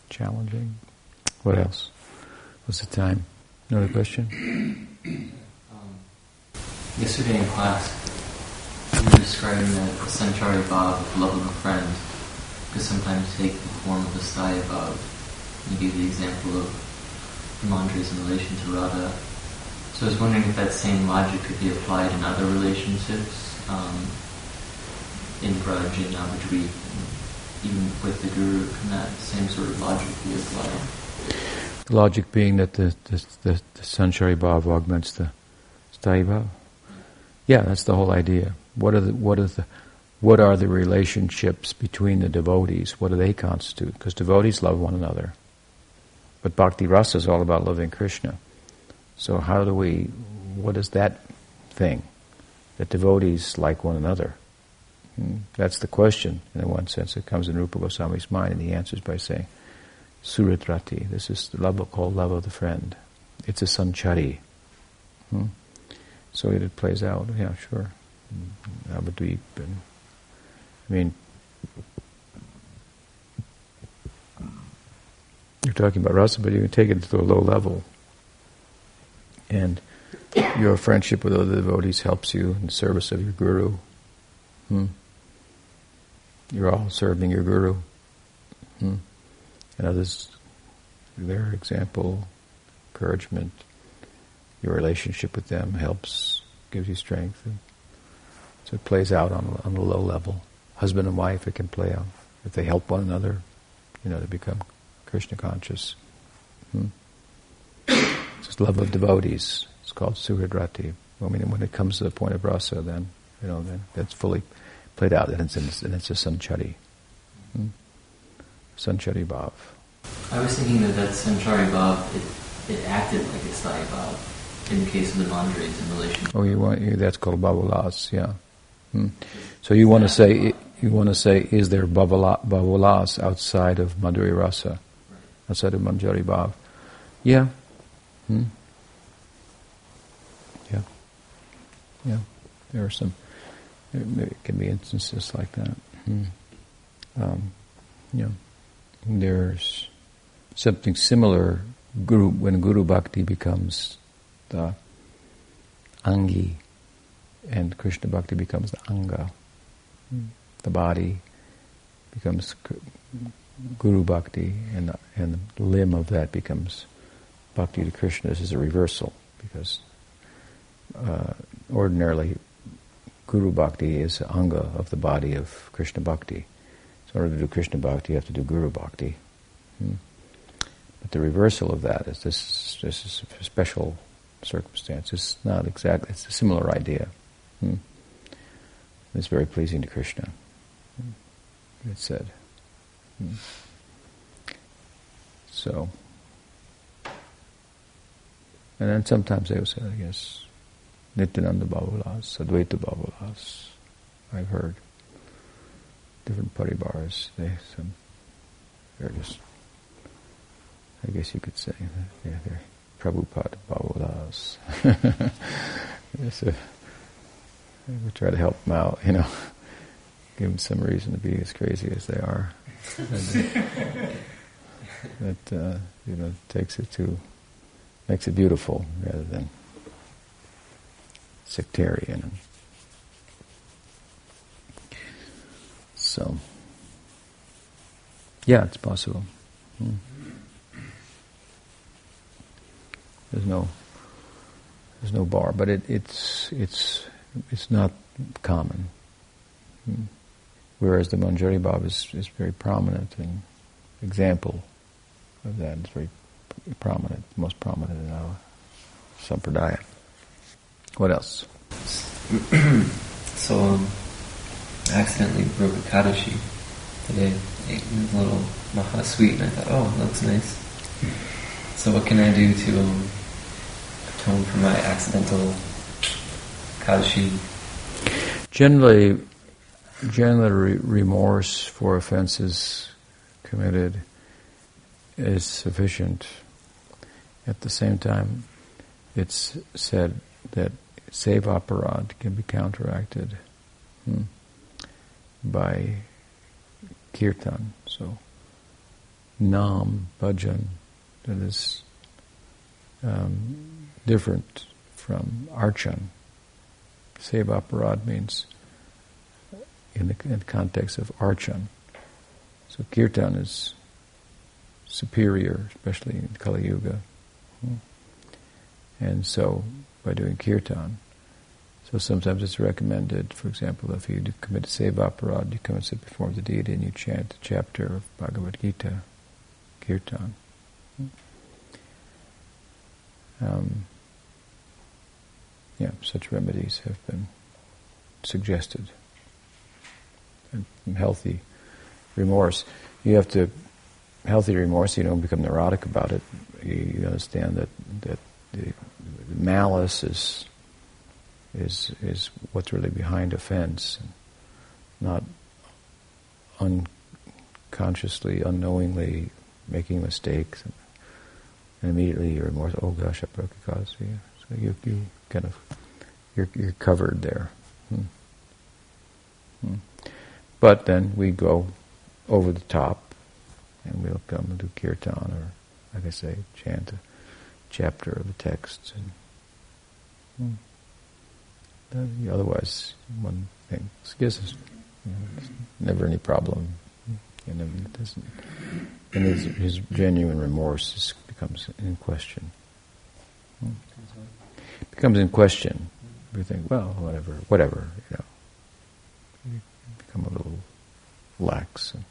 Challenging. What else? What's the time? Another question? Um, yesterday in class, describing the Sanchari Bhav of love of a friend could sometimes take the form of a Sthayi Bhav. You gave the example of the Manjaris in relation to Radha. So I was wondering if that same logic could be applied in other relationships. Um, in Braj and even with the Guru, can that same sort of logic be applied? The logic being that the, the, the, the Sanchari Bhav augments the Sthayi Bhav? Yeah, that's the whole idea. What are the, what are the, what are the relationships between the devotees? What do they constitute? Because devotees love one another. But Bhakti Rasa is all about loving Krishna. So how do we, what is that thing? That devotees like one another. Hmm. That's the question, in one sense. It comes in Rupa Goswami's mind, and he answers by saying, Suhridrati, this is the love called love of the friend. It's a sanchari. Hmm? So it plays out, yeah, sure. Navadvip, and I mean, you're talking about rasa, but you can take it to a low level. And your friendship with other devotees helps you in the service of your guru. Hmm? You're all serving your guru. Hmm? And others, their example, encouragement, your relationship with them helps, gives you strength. And so it plays out on, on a low level. Husband and wife, it can play out. If they help one another, you know, to become Krishna conscious. Hmm? It's just love of devotees. It's called Suhridrati. I mean, when it comes to the point of rasa, then, you know, then that's fully played out, and it's, and it's a sanchari. Hmm? Sanchari Bhav. I was thinking that that Sanchari Bhav, it, it acted like a Sthayi Bhav in the case of the Manjaris in relation. Oh, you want you, that's called Bhavalas, yeah. Hmm. So you want to say you want to say is there Bhavalas outside of Madhuri Rasa, outside of Manjari Bhav? Yeah. Hmm. Yeah. Yeah, there are some. There can be instances like that. Hmm. Um, yeah, there's something similar. Guru when Guru Bhakti becomes the Angi, and Krishna Bhakti becomes the Anga. Hmm. The body becomes Guru Bhakti, and the, and the limb of that becomes Bhakti to Krishna. This is a reversal because uh, ordinarily Guru Bhakti is anga of the body of Krishna Bhakti. So in order to do Krishna Bhakti, you have to do Guru Bhakti. Hmm. But the reversal of that is this, this is a special circumstance. It's not exactly, it's a similar idea. Hmm. It's very pleasing to Krishna. Hmm. It's said. Hmm. So, and then sometimes they will say, I guess, Nityananda Bhavalas, Advaita Bhavalas, I've heard. Different paribars, they, some, they're just, I guess you could say, they're, they're Prabhupada Bhavalas. [LAUGHS] so, we try to help them out, you know, [LAUGHS] give them some reason to be as crazy as they are. [LAUGHS] that, uh, you know, takes it to makes it beautiful rather than sectarian. So, yeah, it's possible. Hmm. There's no, there's no bar, but it, it's it's it's not common. Whereas the Manjari Bhav is, is very prominent and example of that. It's very prominent, most prominent in our sampradaya. What else? so, um, I accidentally broke Ekadashi today. Ate a little maha sweet, and I thought, oh, looks nice. So, what can I do to um, atone for my accidental Kadashi? Generally, generally, remorse for offenses committed is sufficient. At the same time, it's said that seva aparad can be counteracted hmm, by kirtan. So, nam, bhajan, that is um, different from archan. Seva aparad means in the, in the context of archan. So kirtan is superior, especially in Kali Yuga. Hmm. And so, by doing kirtan, so sometimes it's recommended, for example, if you commit a seva aparad, you come and sit before the deity and you chant a chapter of Bhagavad Gita, kirtan. Hmm. Um, yeah, such remedies have been suggested. And healthy remorse. You have to healthy remorse. You don't become neurotic about it. You, understand that that the, malice is is is what's really behind offense, not unconsciously, unknowingly making mistakes, and, immediately you're remorse. Oh gosh, I broke a cause. Yeah. So you you kind of you're you're covered there. Hmm. Hmm. But then we go over the top, and we'll come and do kirtan, or like I say, chant a chapter of the text, and hmm. otherwise one thing. Us you know, never any problem. Know, it doesn't, and his, his genuine remorse is, becomes in question. Hmm. Becomes in question. We think, well, whatever, whatever, you know You become a little lax. And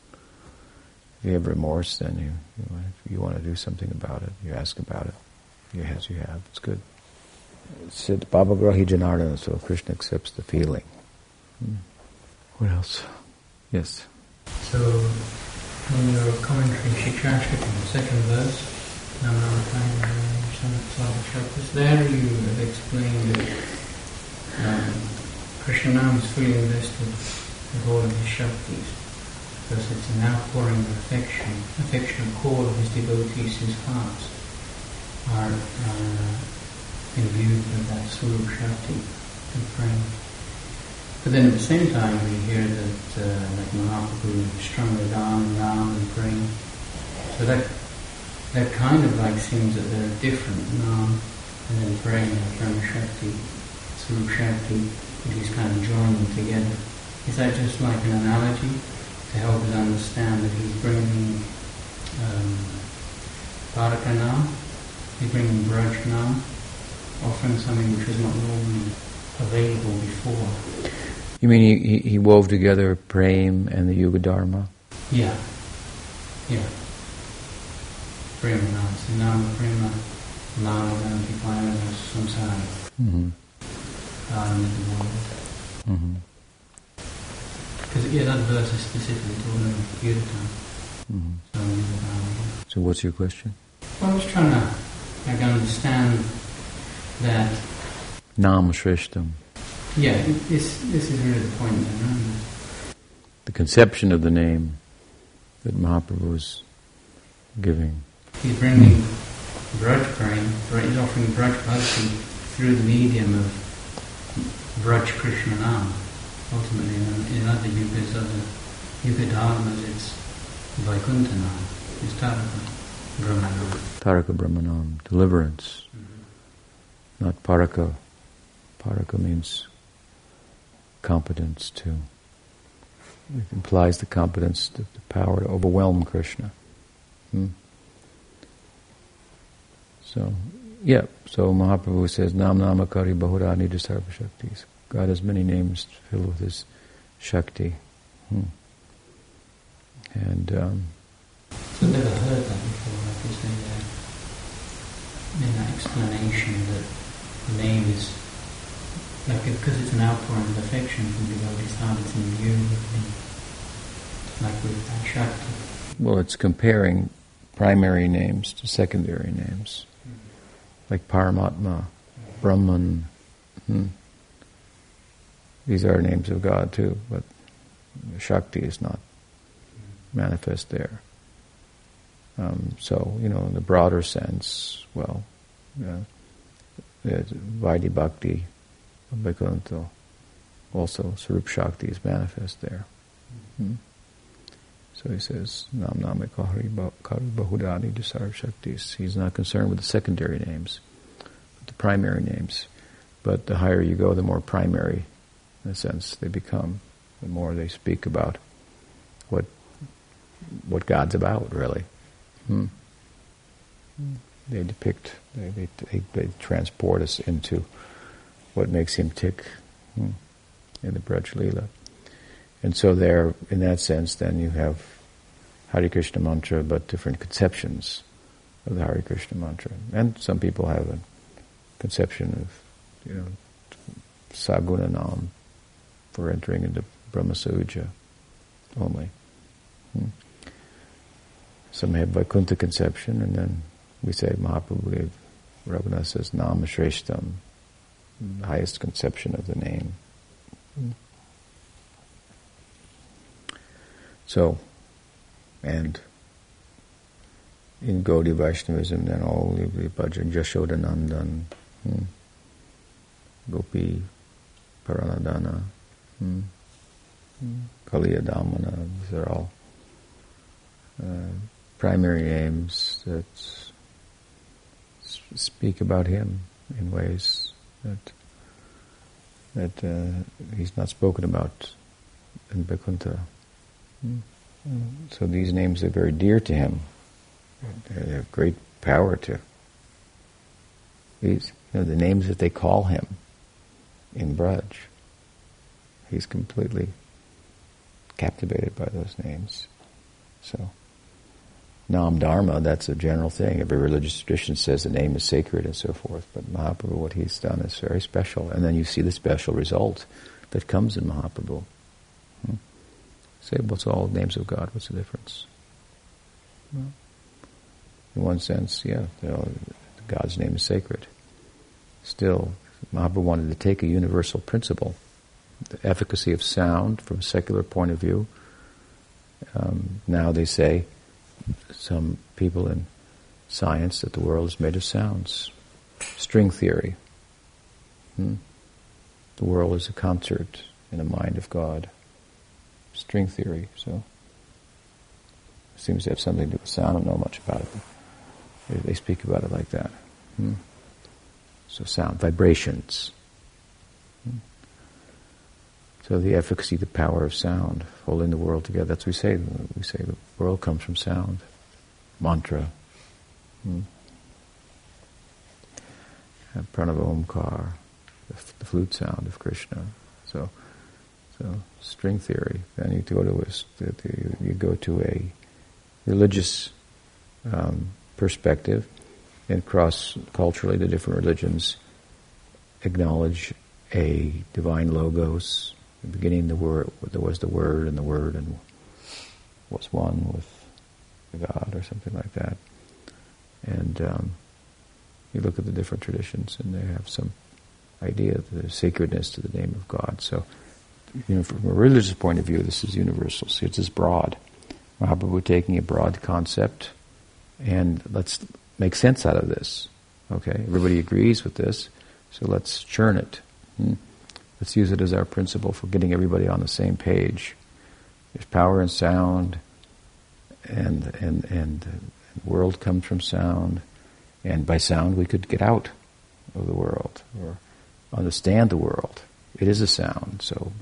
if you have remorse, then you, you, want, if you want to do something about it, you ask about it. Yes, you have. It's good. It said Bhava Grahi Janardana, so Krishna accepts the feeling. Hmm. What else? Yes. So, in your commentary, Shikshashtak, in the second verse, there you have explained that um, Krishna Nam is fully invested with all of his Shaktis, because it's an outpouring of affection, affection of all of his devotees whose hearts are uh, imbued with that Swarup Shakti. and praying. But then at the same time, we hear that uh, like Mahaprabhu strongly down, Nam and praying. So that that kind of like seems that they're different, Nam and then praying like Brahma Shakti, Swarup Shakti, and he's kind of joining them together. Is that just like an analogy to help us understand that he's bringing um, Nam, he's bringing Braj Nam, offering something which was not normally available before. You mean he, he, he wove together Prem and the Yuga Dharma? Yeah. Yeah. Prema Nam, Sinama Prema, Nama Nanti Payana Samsara, Mm-hmm. the world. Because yeah, that verse is specifically talking about Kirtan. Mm-hmm. So, um, So what's your question? well, I was trying to like understand that. Nam Shreshtam. Yeah, it- this this is really the point. Right? The conception of the name that Mahaprabhu was giving. He's bringing Braj praying, he's offering Braj Bhakti through the medium of Braj Krishna Nam. Ultimately, in, in other yugas, other yuga dharmas, it's Vaikuntha Nam, it's Taraka Brahma Nam. Taraka Brahmanam, deliverance, not Paraka. Paraka means competence to. It implies the competence, the, the power to overwhelm Krishna. Hmm. So, yeah, so Mahaprabhu says, Nam Namakari Bahurani Sarva Shaktis. God has many names filled with his Shakti. Hmm. And um, I've never heard that before, like you say there, in that explanation that the name is, like, because it's an outpouring of affection from devotees, how it's in you, like with that Shakti. Well, it's comparing primary names to secondary names, like Paramatma, Brahman. Hmm. These are names of God too, but Shakti is not manifest there. Um, so, you know, in the broader sense, well, there's Vaidhi Bhakti, Vaikuntha, also Swarup Shakti is manifest there. Hmm. So he says, Nam Name Kahari Bahudani Dasar Shaktis. He's not concerned with the secondary names, the primary names. But the higher you go, the more primary, in a sense, they become. The more they speak about what what God's about, really. Hmm. They depict, they, they, they, transport us into what makes him tick hmm, in the Braj. And so there, in that sense, then you have Hare Krishna mantra, but different conceptions of the Hare Krishna mantra. And some people have a conception of, you know, Saguna Nam for entering into Brahma Suja only. Hmm. Some have Vaikuntha conception, and then we say Mahaprabhu Raghunath says Nama Shreshtam, the highest conception of the name. Hmm. So, and in Gaudiya Vaishnavism, then all the Bhajan, Jashodanandan, hmm, Gopi, Paranadana, hmm, hmm, Kaliya Damana, these are all uh, primary names that speak about him in ways that that uh, he's not spoken about in Vaikuntha. So these names are very dear to him. They have great power to. These, you know, the names that they call him in Braj. He's completely captivated by those names. So, Nam Dharma, that's a general thing. Every religious tradition says the name is sacred and so forth. But Mahaprabhu, what he's done is very special. And then you see the special result that comes in Mahaprabhu. Say, what's all names of God? What's the difference? Well, in one sense, yeah, you know, God's name is sacred. Still, Mahaprabhu wanted to take a universal principle, the efficacy of sound from a secular point of view. Um, now they say, some people in science, that the world is made of sounds. String theory. Hmm? the world is a concert in the mind of God. String theory, so it seems to have something to do with sound. I don't know much about it. They, they speak about it like that. Hmm. So sound, vibrations. Hmm. So the efficacy, the power of sound, holding the world together. That's what we say. We say the world comes from sound. Mantra. Hmm. Omkar, the, the flute sound of Krishna. So, string theory. Then you go to a, you go to a religious um, perspective, and cross culturally the different religions acknowledge a divine logos. The beginning, the word there was the word, and the word and was one with God, or something like that. And um, you look at the different traditions, and they have some idea of the sacredness to the name of God. So, you know, from a religious point of view, this is universal. See, it's broad. Mahaprabhu taking a broad concept, and let's make sense out of this. Okay, everybody agrees with this, so let's churn it. Hmm? Let's use it as our principle for getting everybody on the same page. There's power in sound, and and and the world comes from sound, and by sound we could get out of the world or understand the world. It is a sound, so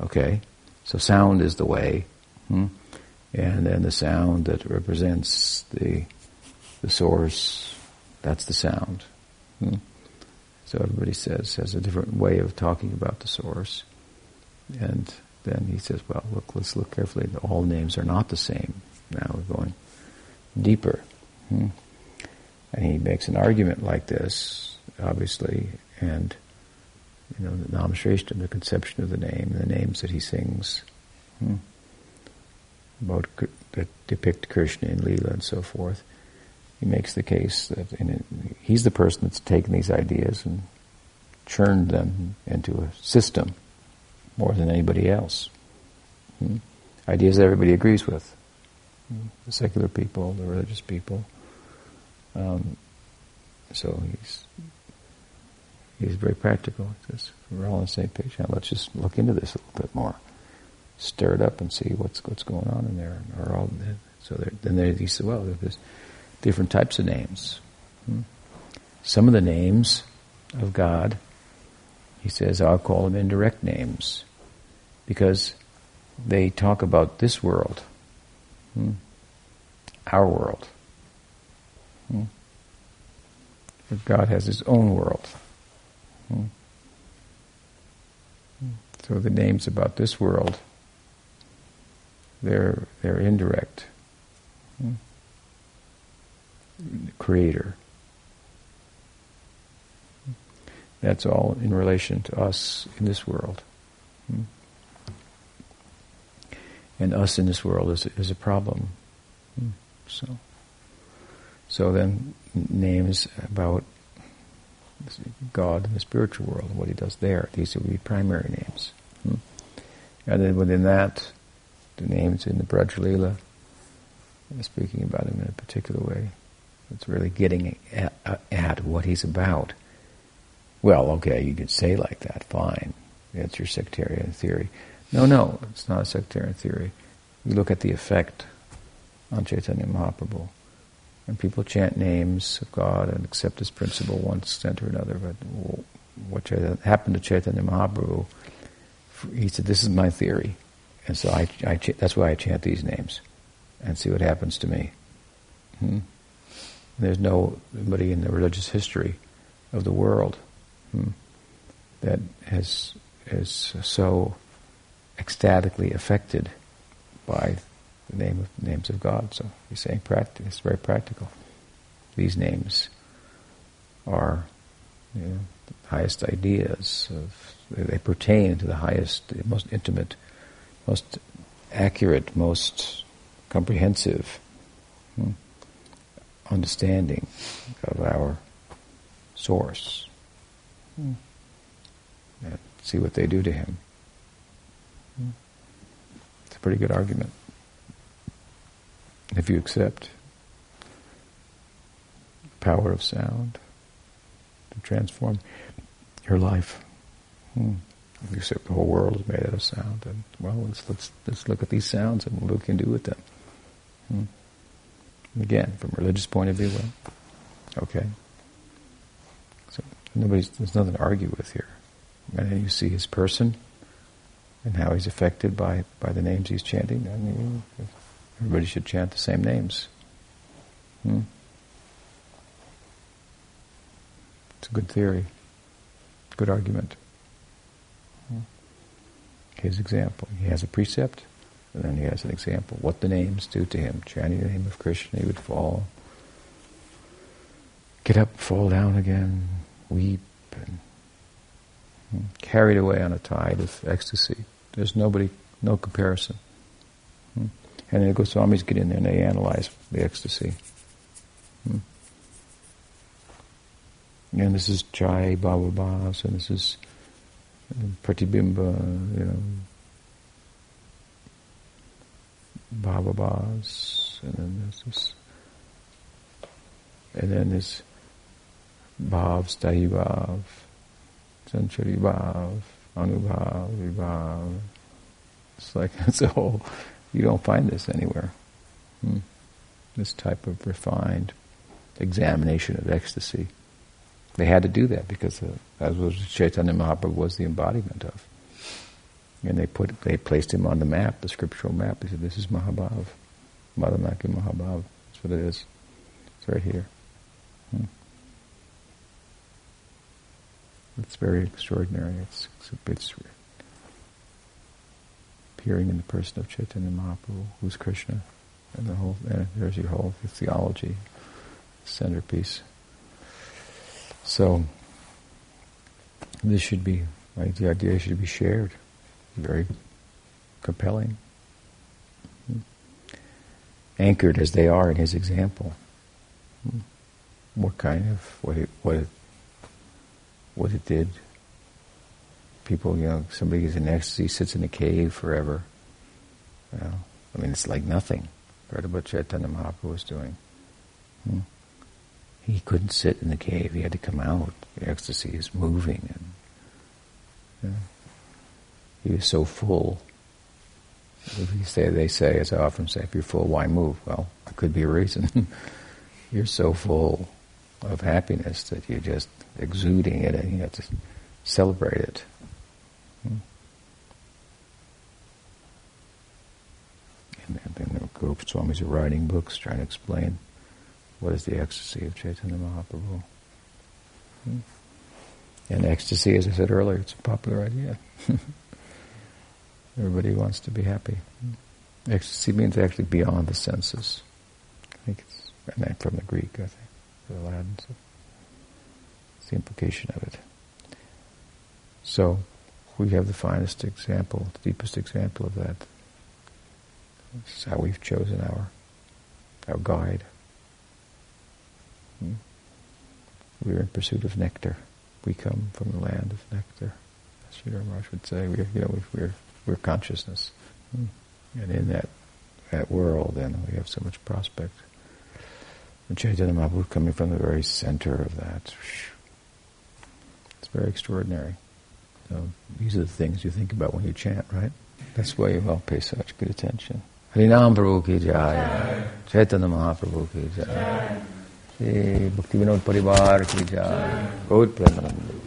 okay. So sound is the way. Hmm? and then the sound that represents the the source, that's the sound. Hmm? So everybody says has a different way of talking about the source, and then he says, "Well, look, let's look carefully. All names are not the same. Now we're going deeper." Hmm? And he makes an argument like this, obviously, and you know, the Nam Namashrestha, the conception of the name, the names that he sings. Hmm? about that depict Krishna and Leela and so forth. He makes the case that he's the person that's taken these ideas and churned them into a system more than anybody else. Hmm? Ideas that everybody agrees with. Hmm? The secular people, the religious people. Um, so he's he's very practical. He says, we're all on the same page. Now let's just look into this a little bit more stir it up and see what's what's going on in there. All so then he said, well, there's different types of names. Hmm? Some of the names of God, he says, I'll call them indirect names because they talk about this world, hmm? our world. Hmm? God has His own world. So the names about this world they're, they're indirect. Creator. That's all in relation to us in this world. And us in this world is, is a problem. So, so then names about God in the spiritual world and what He does there. These would be primary names. Hmm? And then within that, the names in the Braj Leela, speaking about him in a particular way. It's really getting at, at, what he's about. Well, okay, you could say like that, fine. That's your sectarian theory. No, no, it's not a sectarian theory. You look at the effect on Chaitanya Mahaprabhu. And people chant names of God and accept His principle one extent or another, but what happened to Chaitanya Mahaprabhu, he said, this is my theory. And so I, I ch- that's why I chant these names and see what happens to me. Hmm? There's nobody in the religious history of the world hmm, that has is so ecstatically affected by the name of names of God. So he's saying practice, it's very practical. These names are you know, the highest ideas of they pertain to the highest, most intimate most accurate, most comprehensive hmm, understanding of our source. Hmm. see what they do to him. Hmm. It's a pretty good argument. If you accept the power of sound to transform your life. Hmm. You accept the whole world is made out of sound, and well, let's let's let's look at these sounds and what we can do with them. Hmm. Again, from a religious point of view, well, okay. So nobody's there's nothing to argue with here. And then you see his person and how he's affected by, by the names he's chanting. I mean, everybody should chant the same names. Hmm? It's a good theory, good argument. Hmm? His example. He has a precept, and then he has an example. What the names do to him. Chanting the name of Krishna, he would fall, get up, fall down again, weep, and hmm, carried away on a tide of ecstasy. There's nobody, no comparison. And the Goswamis get in there and they analyze the ecstasy. Hmm? And this is Jai Bhavabhas, and this is uh, Pratibimba, you know, Bhavabhas, and then there's this, and then this Bhav, Sthayi Bhav, Sanchari Bhav, Anubhav, Vibhav. It's like, [LAUGHS] it's a whole, you don't find this anywhere. Hmm. This type of refined examination of ecstasy. They had to do that because that was Chaitanya Mahaprabhu was the embodiment of. And they put they placed him on the map, the scriptural map. They said, "This is Mahabhav, Madanakhya Mahabhav. That's what it is. It's right here." Hmm. It's very extraordinary. It's, it's, it's appearing in the person of Chaitanya Mahaprabhu, who's Krishna, and the whole. And there's your whole theology centerpiece. So this should be right, the idea should be shared. Very compelling. Anchored as they are in his example. What kind of what it, what it, what it did. People, you know, somebody is in ecstasy, sits in a cave forever. You know, I mean, it's like nothing. Right what Chaitanya Mahaprabhu was doing. Hmm he couldn't sit in the cave. He had to come out. The ecstasy is moving, and yeah. he was so full. They say, they say, as I often say, if you're full, why move? Well, it could be a reason. [LAUGHS] you're so full of happiness that you're just exuding it, and you have to celebrate it. Hmm. And then the Goswamis are writing books trying to explain what is the ecstasy of Chaitanya Mahaprabhu? Hmm? And ecstasy, as I said earlier, it's a popular idea. [LAUGHS] Everybody wants to be happy. Hmm? Ecstasy means actually beyond the senses. I think it's mean, from the Greek, I think, the Latin. So it's the implication of it. So we have the finest example, the deepest example of that. This is how we've chosen our our guide. Hmm? We are in pursuit of nectar. We come from the land of nectar. As Maharaj would say, we're, you know, we're, we're consciousness. Hmm? And in that, that world, then, we have so much prospect. And Chaitanya Mahaprabhu coming from the very center of that. It's very extraordinary. So these are the things you think about when you chant, right? That's why you all pay such good attention. Harinam Prabhu ki jai. Chaitanya Mahaprabhu ki jai. Bhaktivinoda Parivar ki jai. Gaura Premanande.